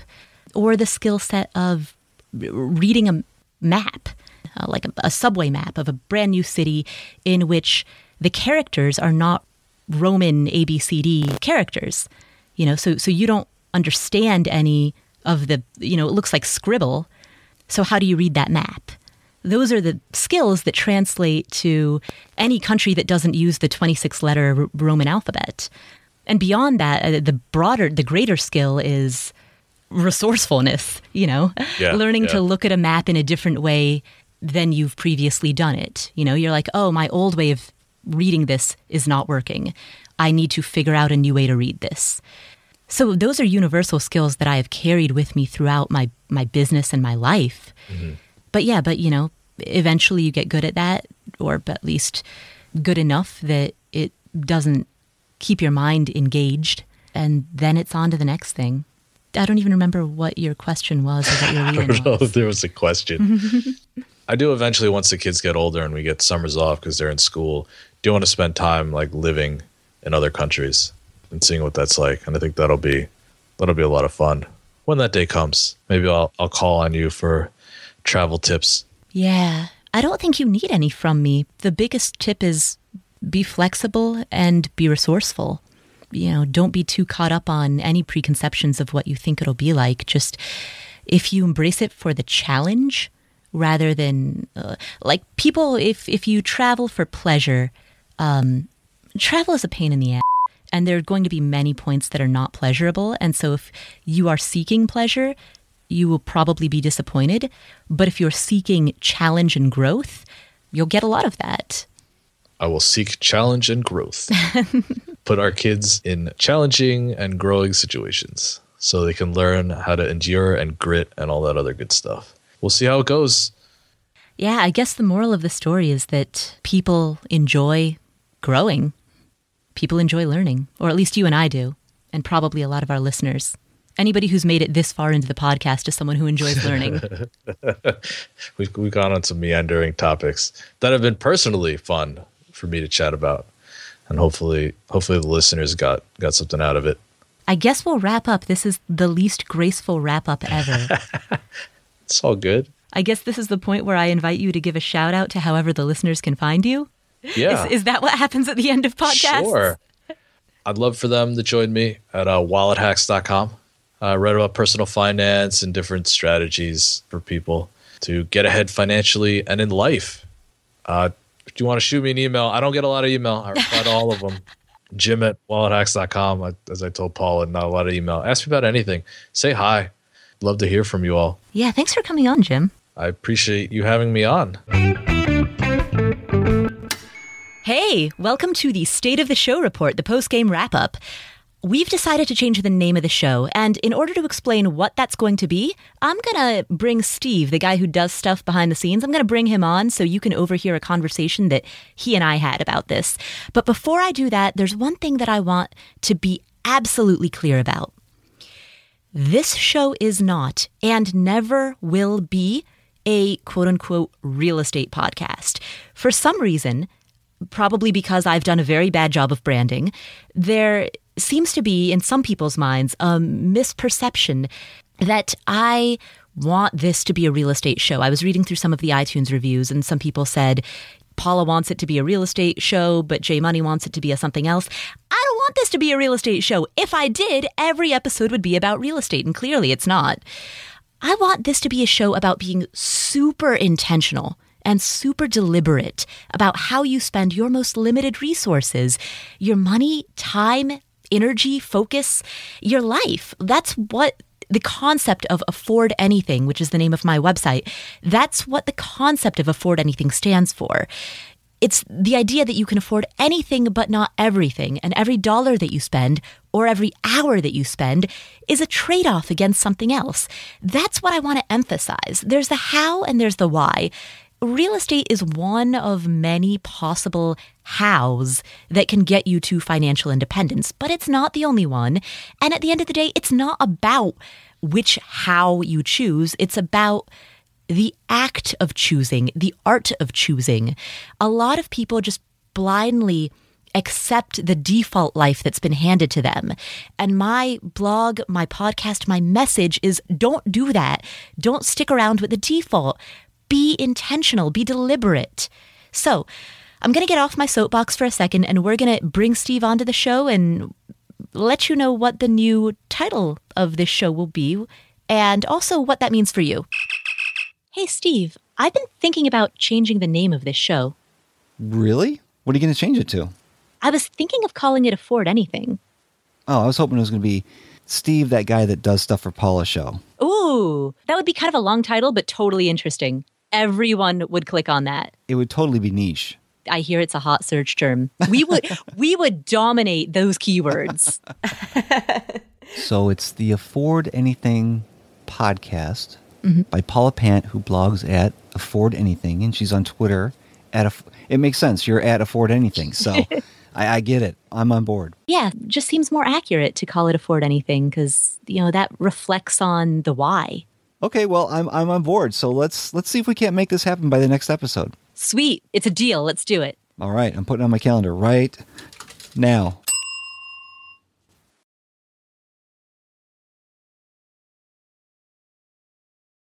Or the skill set of reading a map. uh, like a, a subway map of a brand new city in which the characters are not Roman ABCD characters. You know, so so you don't understand any of the you know it looks like scribble. So how do you read that map? Those are the skills that translate to any country that doesn't use the 26 letter Roman alphabet. And beyond that, uh, the broader, the greater skill is resourcefulness, you know, Yeah, <laughs> learning yeah. to look at a map in a different way than you've previously done it. You know, you're like, oh, my old way of reading this is not working. I need to figure out a new way to read this. So those are universal skills that I have carried with me throughout my my business and my life. But yeah, but you know, eventually you get good at that or at least good enough that it doesn't keep your mind engaged and then it's on to the next thing. I don't even remember what your question was or what your <laughs> I don't know was. if there was a question. <laughs> I do eventually once the kids get older and we get summers off because they're in school. Do want to spend time like living in other countries and seeing what that's like, and I think that'll be that'll be a lot of fun when that day comes. Maybe I'll I'll call on you for travel tips. Yeah. I don't think you need any from me. The biggest tip is be flexible and be resourceful. You know, don't be too caught up on any preconceptions of what you think it'll be like. Just if you embrace it for the challenge rather than uh, like people if if you travel for pleasure, um travel is a pain in the ass and there are going to be many points that are not pleasurable and so if you are seeking pleasure you will probably be disappointed but if you're seeking challenge and growth you'll get a lot of that I will seek challenge and growth. <laughs> Put our kids in challenging and growing situations so they can learn how to endure and grit and all that other good stuff. We'll see how it goes. yeah i guess the moral of the story is that people enjoy growing people enjoy learning or at least you and i do and probably a lot of our listeners anybody who's made it this far into the podcast is someone who enjoys <laughs> learning We've, we've gone on some meandering topics that have been personally fun for me to chat about. And hopefully, hopefully the listeners got, got something out of it. I guess we'll wrap up. This is the least graceful wrap up ever. <laughs> It's all good. I guess this is the point where I invite you to give a shout out to however the listeners can find you. Yeah. Is, is that what happens at the end of podcasts? Sure. I'd love for them to join me at uh, wallethacks.com. I read about personal finance and different strategies for people to get ahead financially and in life. Uh, if you want to shoot me an email, I don't get a lot of email. I reply to all of them. <laughs> Jim at wallethacks.com. As I told Paula, not a lot of email. Ask me about anything. Say hi. Love to hear from you all. Yeah, thanks for coming on, Jim. I appreciate you having me on. Hey, welcome to the State of the Show report, the post game wrap up. We've decided to change the name of the show, and in order to explain what that's going to be, I'm gonna bring Steve, the guy who does stuff behind the scenes, I'm gonna bring him on so you can overhear a conversation that he and I had about this. But before I do that, there's one thing that I want to be absolutely clear about. This show is not and never will be a quote unquote real estate podcast. For some reason, probably because I've done a very bad job of branding, there seems to be in some people's minds a misperception that I want this to be a real estate show. I was reading through some of the iTunes reviews, and some people said, Paula wants it to be a real estate show, but Jay Money wants it to be a something else. I don't want this to be a real estate show. If I did, every episode would be about real estate, and clearly it's not. I want this to be a show about being super intentional and super deliberate about how you spend your most limited resources your money, time, energy, focus, your life. That's what the concept of Afford Anything, which is the name of my website, that's what the concept of Afford Anything stands for. It's the idea that you can afford anything but not everything, and every dollar that you spend or every hour that you spend is a trade off against something else. That's what I want to emphasize. There's the how and there's the why. Real estate is one of many possible hows that can get you to financial independence, but it's not the only one. And at the end of the day, it's not about which how you choose, it's about the act of choosing, the art of choosing. A lot of people just blindly accept the default life that's been handed to them. And my blog, my podcast, my message is don't do that. Don't stick around with the default. Be intentional, be deliberate. So, I'm going to get off my soapbox for a second and we're going to bring Steve onto the show and let you know what the new title of this show will be and also what that means for you. Hey, Steve, I've been thinking about changing the name of this show. Really? What are you going to change it to? I was thinking of calling it Afford Anything. Oh, I was hoping it was going to be Steve, that guy that does stuff for Paula show. Ooh, that would be kind of a long title, but totally interesting. Everyone would click on that. It would totally be niche. I hear it's a hot search term. We would <laughs> we would dominate those keywords. <laughs> <laughs> so it's the Afford Anything podcast mm-hmm. by Paula Pant, who blogs at Afford Anything, and she's on Twitter at. A, it makes sense. You're at Afford Anything, so I, I get it. I'm on board. Yeah, just seems more accurate to call it Afford Anything because you know that reflects on the why. Okay, well, I'm I'm on board. So let's let's see if we can't make this happen by the next episode. Sweet, it's a deal. Let's do it. All right, I'm putting on my calendar right now.